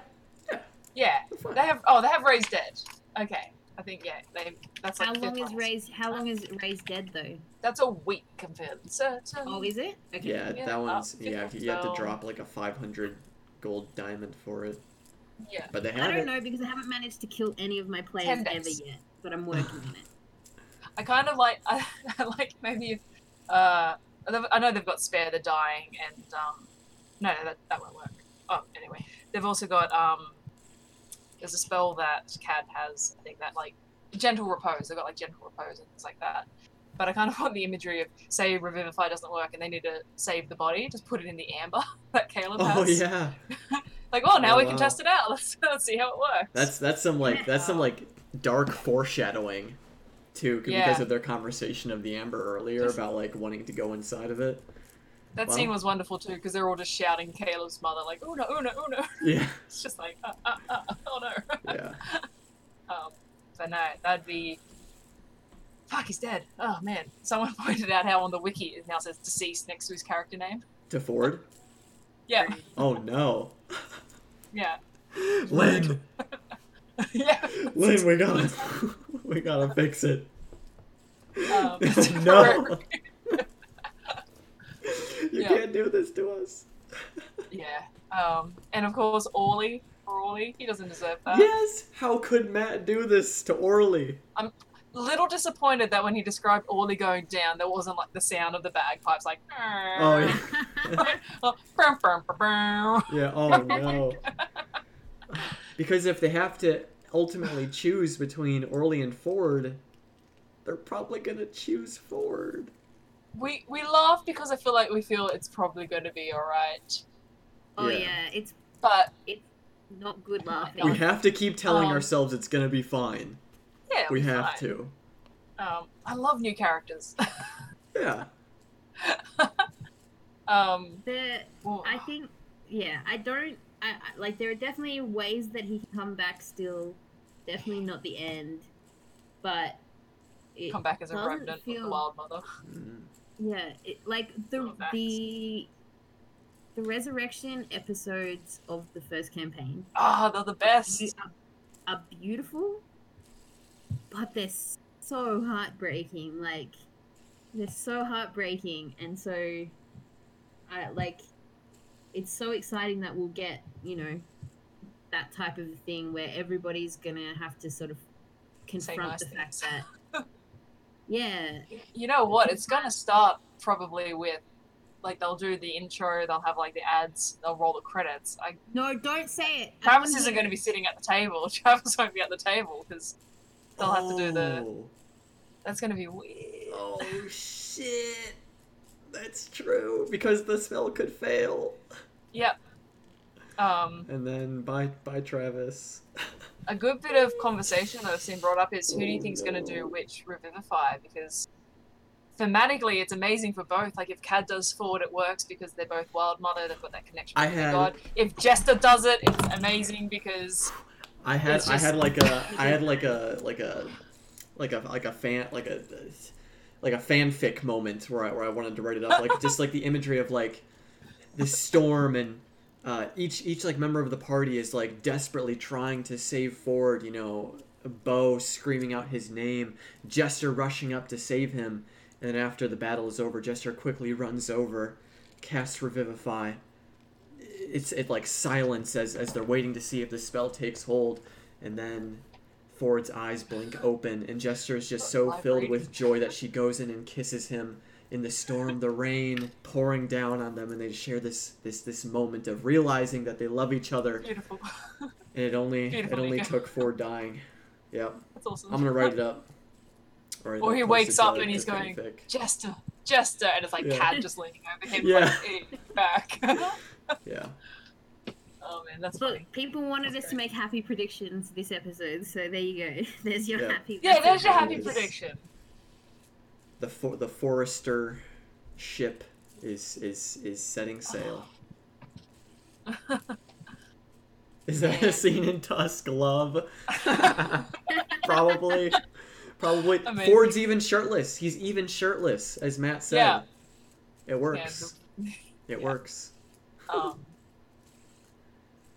Yeah. Yeah, They're they have. Oh, they have raised dead. Okay, I think yeah, they. That's like How long is. Raised? How long is Raised dead though? That's a week compared. So, so Oh, is it? Okay. Yeah, Yeah, that one's. Yeah, you have to drop like a 500 gold diamond for it. Yeah. But they I don't it. know because I haven't managed to kill any of my players ever yet, but I'm working on it. I kind of like. I, I like maybe if. Uh, they've- I know they've got spare the dying and um, no, that that won't work. Oh, anyway, they've also got um. There's a spell that Cad has. I think that like gentle repose. They've got like gentle repose and things like that. But I kind of want the imagery of say revivify doesn't work and they need to save the body. Just put it in the amber that Caleb Oh has. yeah. Like, oh, now Oh, we can wow. test it out. Let's let's see how it works. That's that's some like that's some like dark foreshadowing too Yeah. because of their conversation of the amber earlier Just- about like wanting to go inside of it. that well. scene was wonderful too because they're all just shouting Caleb's mother like, oh no, oh no, oh no. Yeah. It's just like, uh, uh, uh, oh no. Yeah. Um, but no, that'd be. Fuck, he's dead. Oh man. Someone pointed out how on the wiki it now says deceased next to his character name. To Fjord. Yeah, Oh no. Yeah, Lynn. yeah. Lynn, we gotta we gotta fix it. Um, no. you Yeah. can't do this to us. yeah. Um, and of course, Orly. Orly, he doesn't deserve that. yes. How could Matt do this to Orly? Little disappointed that when he described Orly going down, there wasn't like the sound of the bagpipes, like. Oh yeah. Oh, brum, brum, brum, brum. Yeah, oh no. because if they have to ultimately choose between Orly and Fjord, they're probably gonna choose Fjord. We we laugh because I feel like we feel it's probably going to be all right, Oh Yeah. yeah, it's but it's not good laughing. We have to keep telling Um, ourselves it's gonna be fine. Yeah, We have fine. to. Um, I love new characters. Yeah. um, The well, I think, yeah, I don't. I, I like. There are definitely ways that he can come back. Still, definitely not the end, but it, come back as a doesn't remnant of the Wild Mother. Mm. yeah, it, like the Oh, the the resurrection episodes of the first campaign Ah, they're the best. are, are beautiful, but they're so heartbreaking. Like they're so heartbreaking, and so I like. It's so exciting that we'll get you know that type of thing where everybody's gonna have to sort of confront nice the fact that. Yeah, You know what? It's gonna start probably with like they'll do the intro, they'll have like the ads, they'll roll the credits. I no, don't say it. Travis isn't going to be sitting at the table. Travis won't be at the table because they'll have to do the. Oh. That's to be weird. Oh shit. That's true because the spell could fail. Yep. Um, And then bye bye Travis. a good bit of conversation that I've seen brought up is who do you Oh, think's going to do which revivify? Because thematically, it's amazing for both. Like if Cad does forward, it works because they're both Wild Mother. They've got that connection with had- god. If Jester does it, it's amazing because I had It's I had like a I had like a like a like a like a fan like a like a fanfic moment where I where I wanted to write it up like just like the imagery of like this storm and uh, each each like member of the party is like desperately trying to save Fjord. You know, Bo screaming out his name, Jester rushing up to save him, and then after the battle is over, Jester quickly runs over, casts Revivify. It's it like silence as as they're waiting to see if the spell takes hold, and then Fjord's eyes blink open, and Jester is just so filled with joy that she goes in and kisses him in the storm, the rain pouring down on them, and they share this this this moment of realizing that they love each other, beautiful. and it only Beautiful, it only Nico. took Fjord dying. Yep, That's awesome. I'm gonna write it up. Or, Or he wakes up and he's going. Jester, Jester, and it's like Yeah. Cad just leaning over him, Yeah. like, back. Yeah. oh man, that's funny. Look, people wanted That's us to make happy predictions this episode, so there you go. There's your Yeah. happy. Yeah, there's your Yes. happy prediction. The for, the Forester ship is is is setting sail. Oh. Is that a scene in Tusk Love? Probably. Probably. Amazing. Fjord's even shirtless. He's even shirtless, as Matt said. Yeah. It works. Yeah, it yeah. works. Um,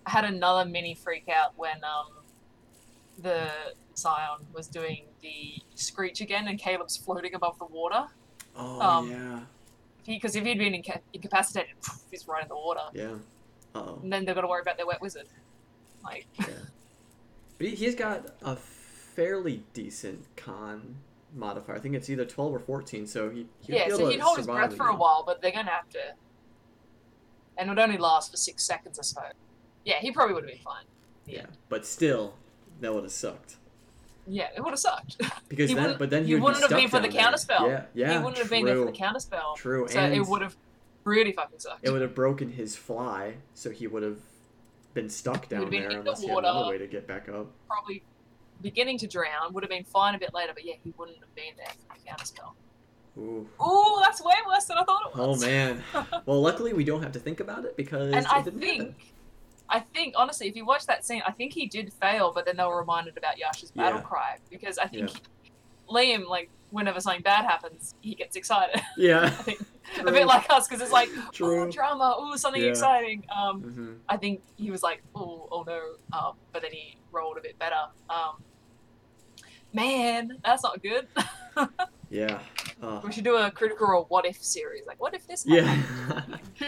I had another mini freak out when um, the Scion was doing the screech again, and Caleb's floating above the water. Oh Um, yeah. Because if he'd been inca- incapacitated, he's right in the water, Yeah. Oh. and then they've got to worry about their wet wizard. Like, Yeah. But he, he's got a fairly decent con modifier. I think it's either twelve or fourteen, so he he'd yeah, so he'd hold his breath for a while, but they're gonna have to, and it would only last for six seconds or so. Yeah, he probably would have been fine. Yeah, but still, that would have sucked. Yeah, it would have sucked. Because He then, but then he he would wouldn't have been for the down there. counterspell. Yeah, yeah. he wouldn't have been there for the true, counterspell. True, So and it would have really fucking sucked. it would have broken his fly, so he would have been stuck down been there in the unless he had another way to get back up. probably beginning to drown. Would have been fine a bit later, but yeah, he wouldn't have been there for the counterspell. Ooh. Ooh, that's way worse than I thought it was. Oh man. Well, luckily we don't have to think about it because and it I think, happen. I think honestly, if you watch that scene, I think he did fail, but then they were reminded about Yasha's battle Yeah. cry because I think Yeah. Liam, like, whenever something bad happens, he gets excited. Yeah. think a bit like us because it's like, True. ooh, drama, ooh, something Yeah. exciting. Um, hmm I think he was like, oh, oh no, um, but then he rolled a bit better. Um, man, that's not good. Yeah. Uh, we should do a critical or what if series. Like, what if this? Yeah.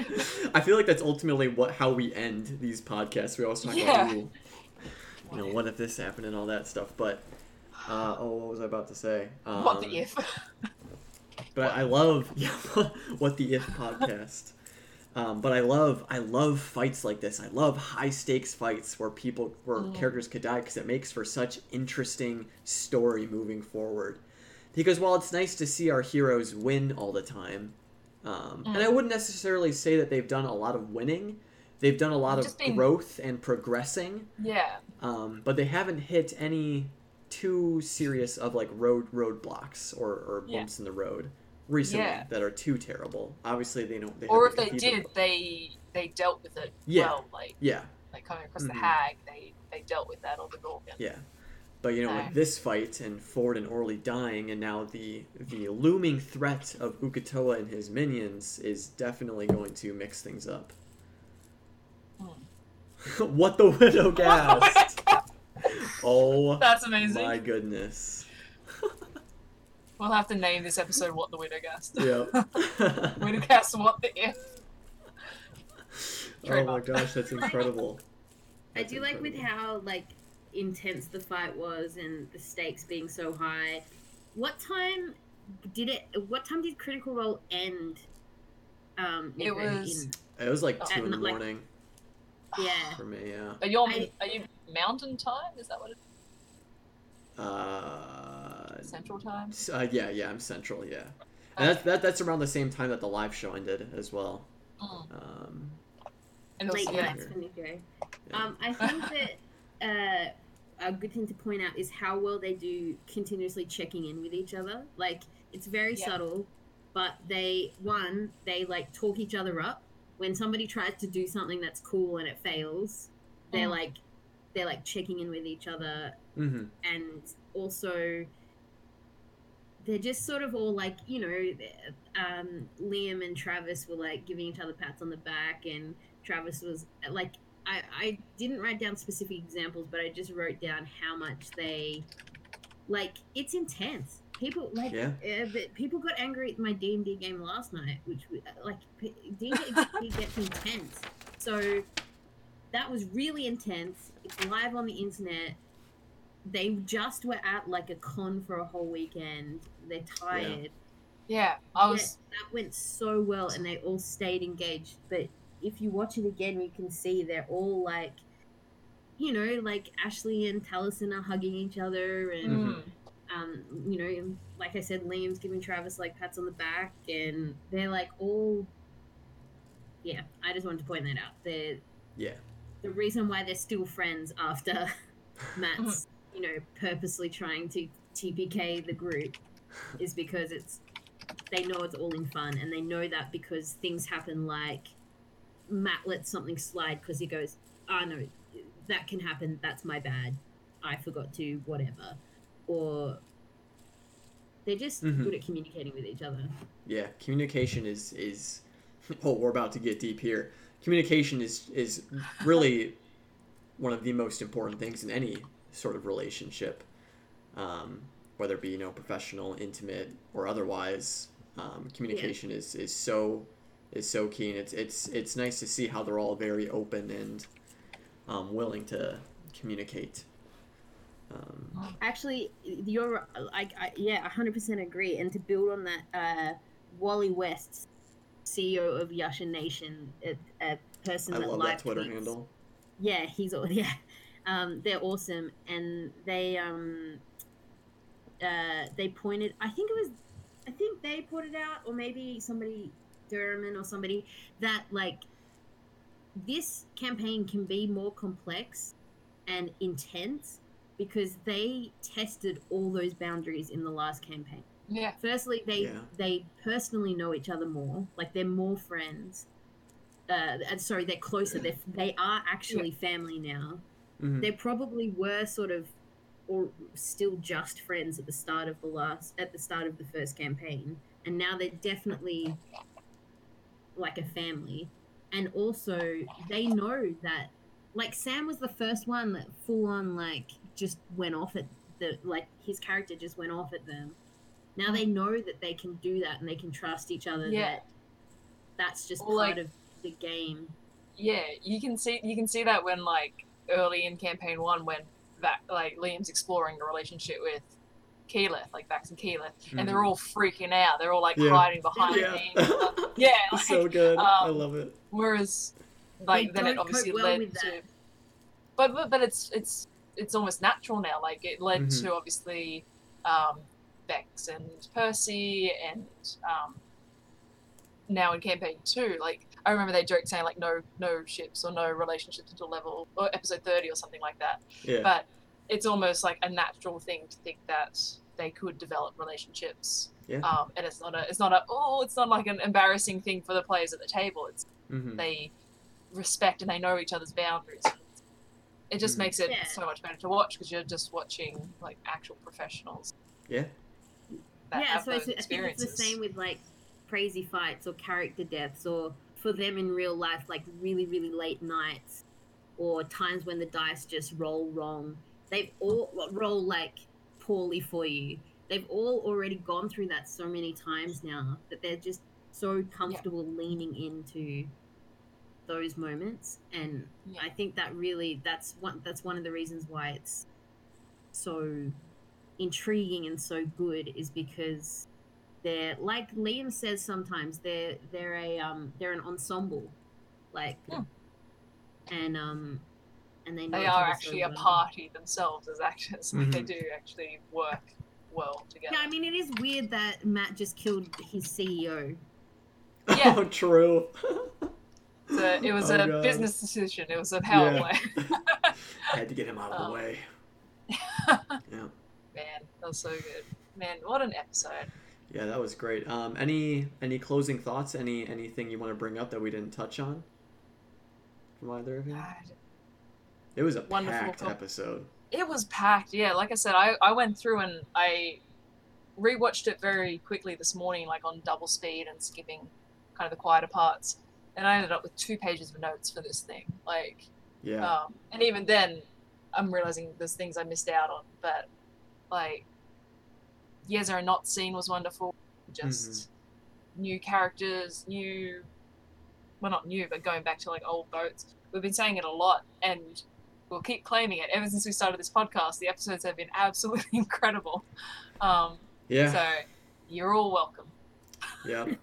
I feel like that's ultimately what how we end these podcasts. We always talk Yeah. about, you know, what if this happened and all that stuff. But uh, oh, what was I about to say? Um, what the if? But I love yeah, what the if podcast. Um, but I love I love fights like this. I love high stakes fights where people where Mhm. characters could die because it makes for such interesting story moving forward. Because while it's nice to see our heroes win all the time, um, and I Mm. wouldn't necessarily say that they've done a lot of winning. They've done a lot Just of been- growth and progressing, yeah, um, but they haven't hit any too serious of like road roadblocks or, or Yeah. bumps in the road recently Yeah. that are too terrible. Obviously, they don't. They or if they did, they they dealt with it Yeah. well. Like yeah, like coming across the Mhm. hag, they they dealt with that on the Gorgon. yeah. But you know, Okay. with this fight and Fjord and Orly dying, and now the the looming threat of Uk'otoa and his minions is definitely going to mix things up. Hmm. what the widow gasped. oh That's amazing. my goodness. We'll have to name this episode "What the Widow Gassed." Yep. Widow Gassed what the if. oh my gosh, that's incredible. I That's do like with how like intense the fight was and the stakes being so high. What time did it? What time did Critical Role end? Um, It Nico, was- It was like two in the morning in- yeah. for me. Yeah. Are you on, I- are you Mountain Time? Is that what it Uh. Central Time? uh, yeah, yeah, I'm central. Yeah, and that's that, that's around the same time that the live show ended as well. Mm. Um, And Late yeah. nights for Nico. yeah. Um, I think that uh, a good thing to point out is how well they do continuously checking in with each other. Like it's very Yeah. subtle, but they one they like talk each other up. When somebody tries to do something that's cool and it fails, they're Mm. like they're like checking in with each other, hmm and also they're just sort of all like you know um, liam and travis were like giving each other pats on the back and travis was like I, I didn't write down specific examples but i just wrote down how much they like it's intense people like Yeah. uh, people got angry at my d&d game last night which we- uh, like d&d gets intense so that was really intense it's live on the internet they just were at like a con for a whole weekend. They're tired. Yeah, I Yeah, was. that went so well, and they all stayed engaged. But if you watch it again, you can see they're all like, you know, like Ashley and Taliesin are hugging each other, and. Mm. um, you know, like I said, Liam's giving Travis like pats on the back, and they're like all. Yeah, I just wanted to point that out. They're Yeah. the reason why they're still friends after Matt's, you know, purposely trying to TPK the group is because it's they know it's all in fun and they know that because things happen like Matt lets something slide because he goes, "Ah, no, that can happen. That's my bad. I forgot to whatever," or they're just Mhm. good at communicating with each other. Yeah, communication is is. Oh, we're about to get deep here. Communication is is really one of the most important things in any sort of relationship, um, whether it be you know professional, intimate, or otherwise. Um, communication is is so is so key, and it's it's it's nice to see how they're all very open and um, willing to communicate. Um, Actually, you're like, I, yeah, hundred percent agree. And to build on that, uh, Wally West, CEO of Yasha Nation, a, a person I that love that Twitter tweets- handle. Yeah, he's all yeah. Um, they're awesome, and they um, uh, they pointed. I think it was, I think they pointed out, or maybe somebody, Durman or somebody, that like this campaign can be more complex and intense because they tested all those boundaries in the last campaign. Yeah. Firstly, they Yeah. they personally know each other more, like they're more friends. Uh, sorry, they're closer. They they are actually family now. Mhm. They probably were sort of, or still just friends at the start of the last at the start of the first campaign, and now they're definitely like a family. And also, they know that, like Sam was the first one that full on like just went off at the like his character just went off at them. Now they know that they can do that and they can trust each other. Yeah. That that's just Or, part like- of the game. Yeah, you can see you can see that when like early in campaign one when that like Liam's exploring a relationship with Keyleth, like Vax and Keyleth, and they're all freaking out. They're all like Yeah. hiding behind Yeah. him. Yeah, like, so good. I um, love it. whereas like They then it obviously well led to but, but but it's it's it's almost natural now. Like it led Mhm. to obviously um Vex and Percy and um now in campaign two, like I remember they joked saying like no no ships or no relationships until level or episode thirty or something like that. Yeah. But it's almost like a natural thing to think that they could develop relationships. Yeah. Um, and it's not a it's not a oh it's not like an embarrassing thing for the players at the table. It's Mhm. they respect and they know each other's boundaries. It just Mhm. makes it Yeah. so much better to watch because you're just watching like actual professionals. Yeah. That yeah, so it's, I think it's the same with like crazy fights or character deaths or for them in real life, like really, really late nights or times when the dice just roll wrong. They've all roll like poorly for you. They've all already gone through that so many times now that they're just so comfortable leaning into those moments and Yeah. I think that really that's one that's one of the reasons why it's so intriguing and so good is because they're like Liam says sometimes they're they're a um they're an ensemble like Hmm. and um and they They are other so actually a party themselves as actors. Like they do actually work well together. Yeah, I mean it is weird that Matt just killed his CEO. Yeah. Oh, true. So it was Oh, a God. business decision. It was a power Yeah. play. I had to get him out of the Um, way. Yeah. Man, that was so good. Man, what an episode. Yeah, that was great. Um, any any closing thoughts? Any anything you want to bring up that we didn't touch on from either of you? God. It was a Wonderful packed episode. It was packed. Yeah, like I said, I, I went through and I rewatched it very quickly this morning, like on double speed and skipping kind of the quieter parts. And I ended up with two pages of notes for this thing. Like, Yeah. um, and even then, I'm realizing there's things I missed out on. But like, and Not seen was wonderful. Just new characters, new, well, not new, but going back to like old boats. We've been saying it a lot, and we'll keep claiming it. Ever since we started this podcast, the episodes have been absolutely incredible. Um, yeah. So you're all welcome. Yeah.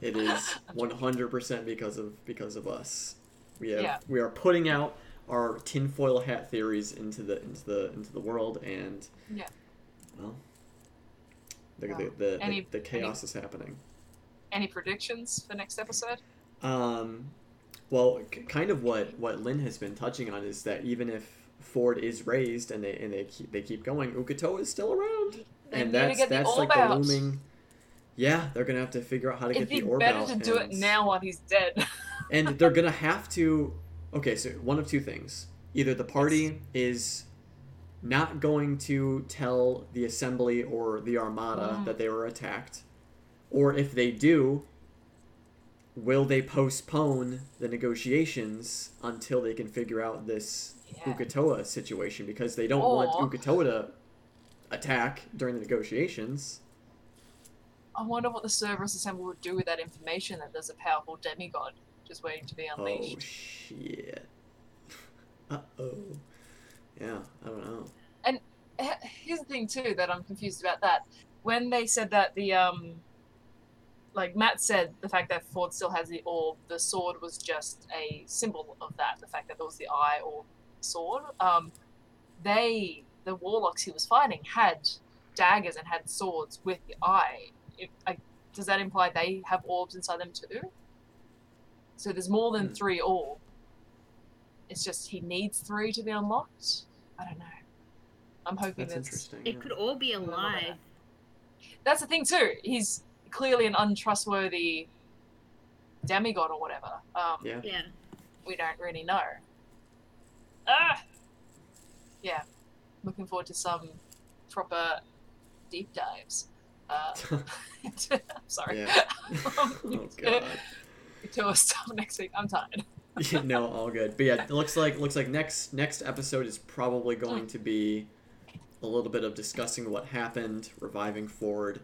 It is 100% because of because of us. We have Yeah. we are putting out our tinfoil hat theories into the into the into the world and Yeah. well the Wow. the, the, Any- the, the chaos is happening. Any predictions for next episode? Um well k- kind of what what Lynn has been touching on is that even if Fjord is raised and they and they keep they keep going, Uk'otoa is still around. They and that's that's like orb the looming Yeah, they're gonna have to figure out how to It'd get the orb better out. to do it now while he's dead. and they're gonna have to okay so one of two things either the party is not going to tell the assembly or the armada Mm. that they were attacked or if they do will they postpone the negotiations until they can figure out this Yeah. Uk'otoa situation because they don't want Or- Uk'otoa to attack during the negotiations I wonder what the Cerberus Assembly would do with that information that there's a powerful demigod just waiting to be unleashed. oh unleashed. shit uh-oh yeah i don't know And Here's the thing too that I'm confused about that. When they said that the um like Matt said the fact that Fjord still has the orb, the sword was just a symbol of that, the fact that there was the eye or sword. Um they the warlocks he was fighting had daggers and had swords with the eye. If, like, does that imply they have orbs inside them too? So there's more than Hmm. three orb. It's just he needs three to be unlocked. I don't know. I'm hoping that's that's interesting It yeah. could all be Remember alive. that's the thing too. He's clearly an untrustworthy demigod or whatever. Um, yeah Yeah. We don't really know. Ah, yeah. Looking forward to some proper deep dives. Uh, I'm sorry. Yeah. Um, oh god Until stuff next week. I'm tired. Yeah, no, all good. But yeah, it looks like looks like next next episode is probably going to be a little bit of discussing what happened, reviving Fjord,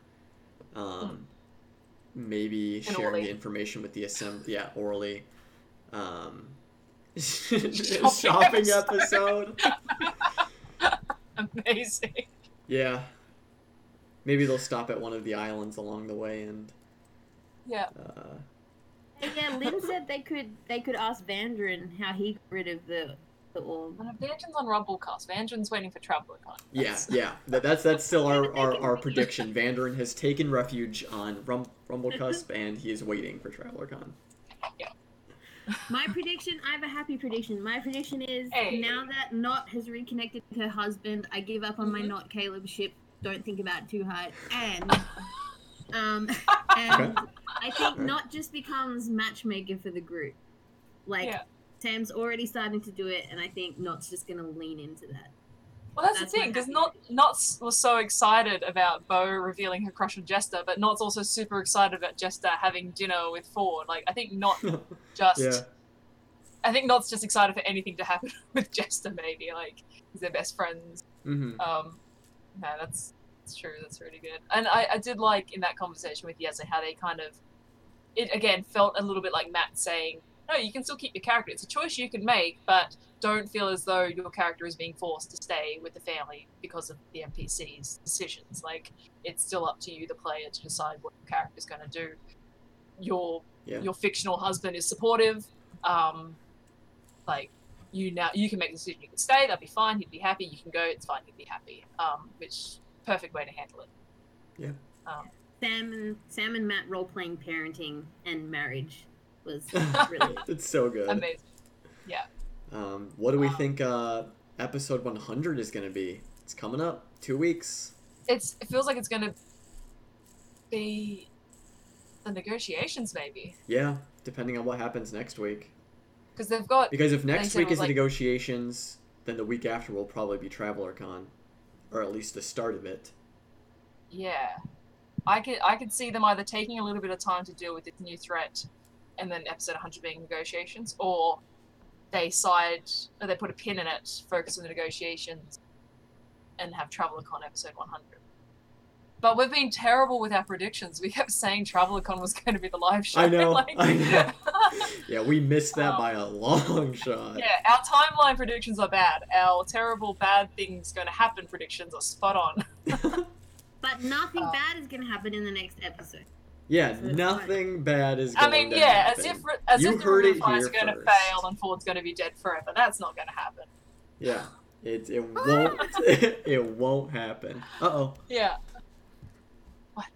um, maybe And sharing orally. the information with the assembly. Yeah, orally. Um, Shopping shopping episode. episode. Amazing. Yeah. Maybe they'll stop at one of the islands along the way and. Yeah. Uh, Hey, yeah, Lynn said they could they could ask Vandran how he got rid of the the orb. And Vangelin's on Rumblecusp. Vangelin's waiting for TravelerCon. Yeah, yeah. That, that's that's still our, our, our prediction. Vandran has taken refuge on Rum, Rumblecusp, and he is waiting for TravelerCon. My prediction, I have a happy prediction. My prediction is Hey. now that Nott has reconnected with her husband, I give up on my Mhm. Nott Caleb ship. Don't think about it too hard. And um and I think Nott just becomes matchmaker for the group. Like Yeah. Sam's already starting to do it and I think Nott's just gonna lean into that. Well, that's, That's the thing, because happy Nott Nott's was so excited about Beau revealing her crush on Jester, but Nott's also super excited about Jester having dinner with Fjord. Like, I think Nott just, yeah. I think Nott's just excited for anything to happen with Jester. Maybe like they're best friends. hmm Um, no, that's that's true. That's really good. And I, I did like in that conversation with Yeza how they kind of, it again felt a little bit like Matt saying, no, you can still keep your character. It's a choice you can make, but don't feel as though your character is being forced to stay with the family because of the NPC's decisions. Like it's still up to you, the player, to decide what your character's going to do. Your Yeah. your fictional husband is supportive. Um, like you now you can make the decision you can stay that'd be fine he'd be happy you can go it's fine he'd be happy um which perfect way to handle it Yeah. um Sam and Sam and Matt role playing parenting and marriage was really it's so good. amazing yeah Um, what do we Um, think uh, episode 100 is going to be? It's coming up. Two weeks. it's it feels like it's gonna be the negotiations maybe Yeah, depending on what happens next week. because they've got Because if next week is the like- negotiations, then the week after will probably be Traveler Con. Or at least the start of it. yeah i could i could see them either taking a little bit of time to deal with this new threat and then episode 100 being negotiations or they side or they put a pin in it focus on the negotiations and have travelercon episode 100 but we've been terrible with our predictions we kept saying travelercon was going to be the live show I know, like- I know. Yeah, we missed that Um, by a long shot. yeah our timeline predictions are bad our terrible bad things going to happen predictions are spot on But nothing Uh, bad is going to happen in the next episode. Yeah, nothing bad is going I mean, yeah, happen. as if as You if the Rumor are going to fail and Fjord's going to be dead forever. That's not going to happen. Yeah, it, it won't it won't happen. Uh-oh. Yeah. What?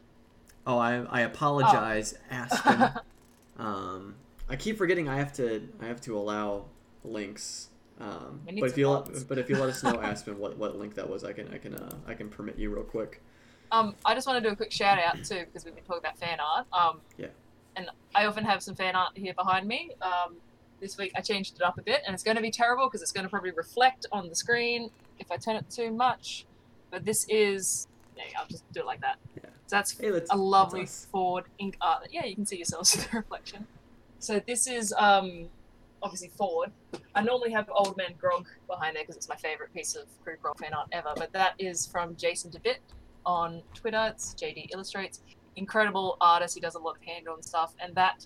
Oh, I I apologize, Aspen. Um, I keep forgetting I have to I have to allow links. Um, but if you let, but if you let us know, Aspen, what, what link that was, I can I can uh, I can permit you real quick. Um, I just want to do a quick shout out too because we've been talking about fan art. Um, Yeah. And I often have some fan art here behind me. Um, this week I changed it up a bit, and it's going to be terrible because it's going to probably reflect on the screen if I turn it too much. But this is, go, I'll just do it like that. Yeah. So that's Hey, a lovely that's. Fjord ink art. Yeah, you can see yourselves in the reflection. So this is um, obviously Fjord. I normally have Old Man Grog behind there because it's my favorite piece of Crew Grog fan art ever. But that is from Jason DeBitt on Twitter. It's JD Illustrates. Incredible artist. He does a lot of hand-drawn stuff, and that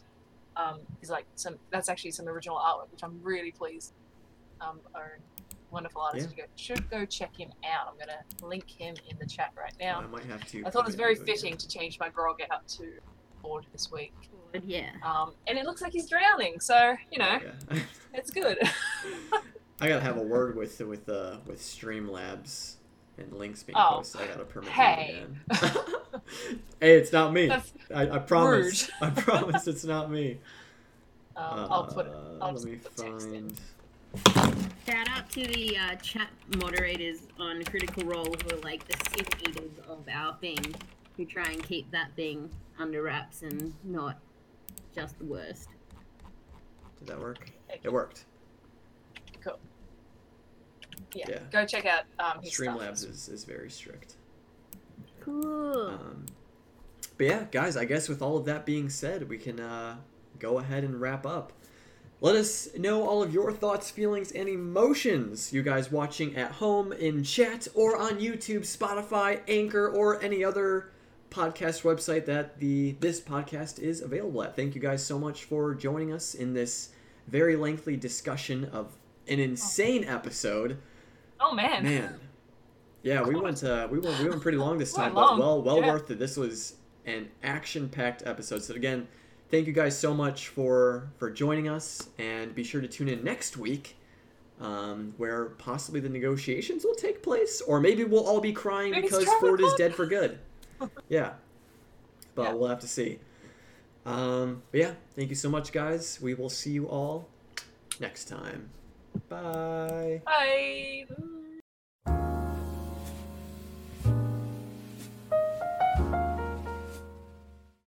um, is like some. That's actually some original artwork, which I'm really pleased. Um, own wonderful artist. Yeah. You go, should go check him out. I'm gonna link him in the chat right now. I might have to. I thought it was very fitting to change my grog out to Fjord this week. But yeah. Um, and it looks like he's drowning, so you know Yeah. it's good. I gotta have a word with with uh with Streamlabs and links being Oh, posted. I gotta permit hey. you again. hey, it's not me. I, I promise. I promise it's not me. um, I'll put it. Uh, I'll let just me put find. Shout out to the uh, chat moderators on Critical Role who are like the sin eaters of our thing, who try and keep that thing under wraps and not just the worst. Did that work? It worked. Yeah. yeah. Go check out um, his Streamlabs stuff. is, is very strict. Cool. Um, but yeah, guys, I guess with all of that being said, we can uh, go ahead and wrap up. Let us know all of your thoughts, feelings, and emotions, you guys watching at home in chat or on YouTube, Spotify, Anchor, or any other podcast website that the this podcast is available at. Thank you guys so much for joining us in this very lengthy discussion of an insane episode. Oh man. Man, yeah, we went uh, we went we went pretty long this time, long, but well well yeah. worth it. This was an action packed episode. So again, thank you guys so much for for joining us, and be sure to tune in next week. Um, where possibly the negotiations will take place, or maybe we'll all be crying Maybe because Fjord is dead for good. yeah, but Yeah. we'll have to see. Um, but yeah, thank you so much, guys. We will see you all next time. Bye. Bye.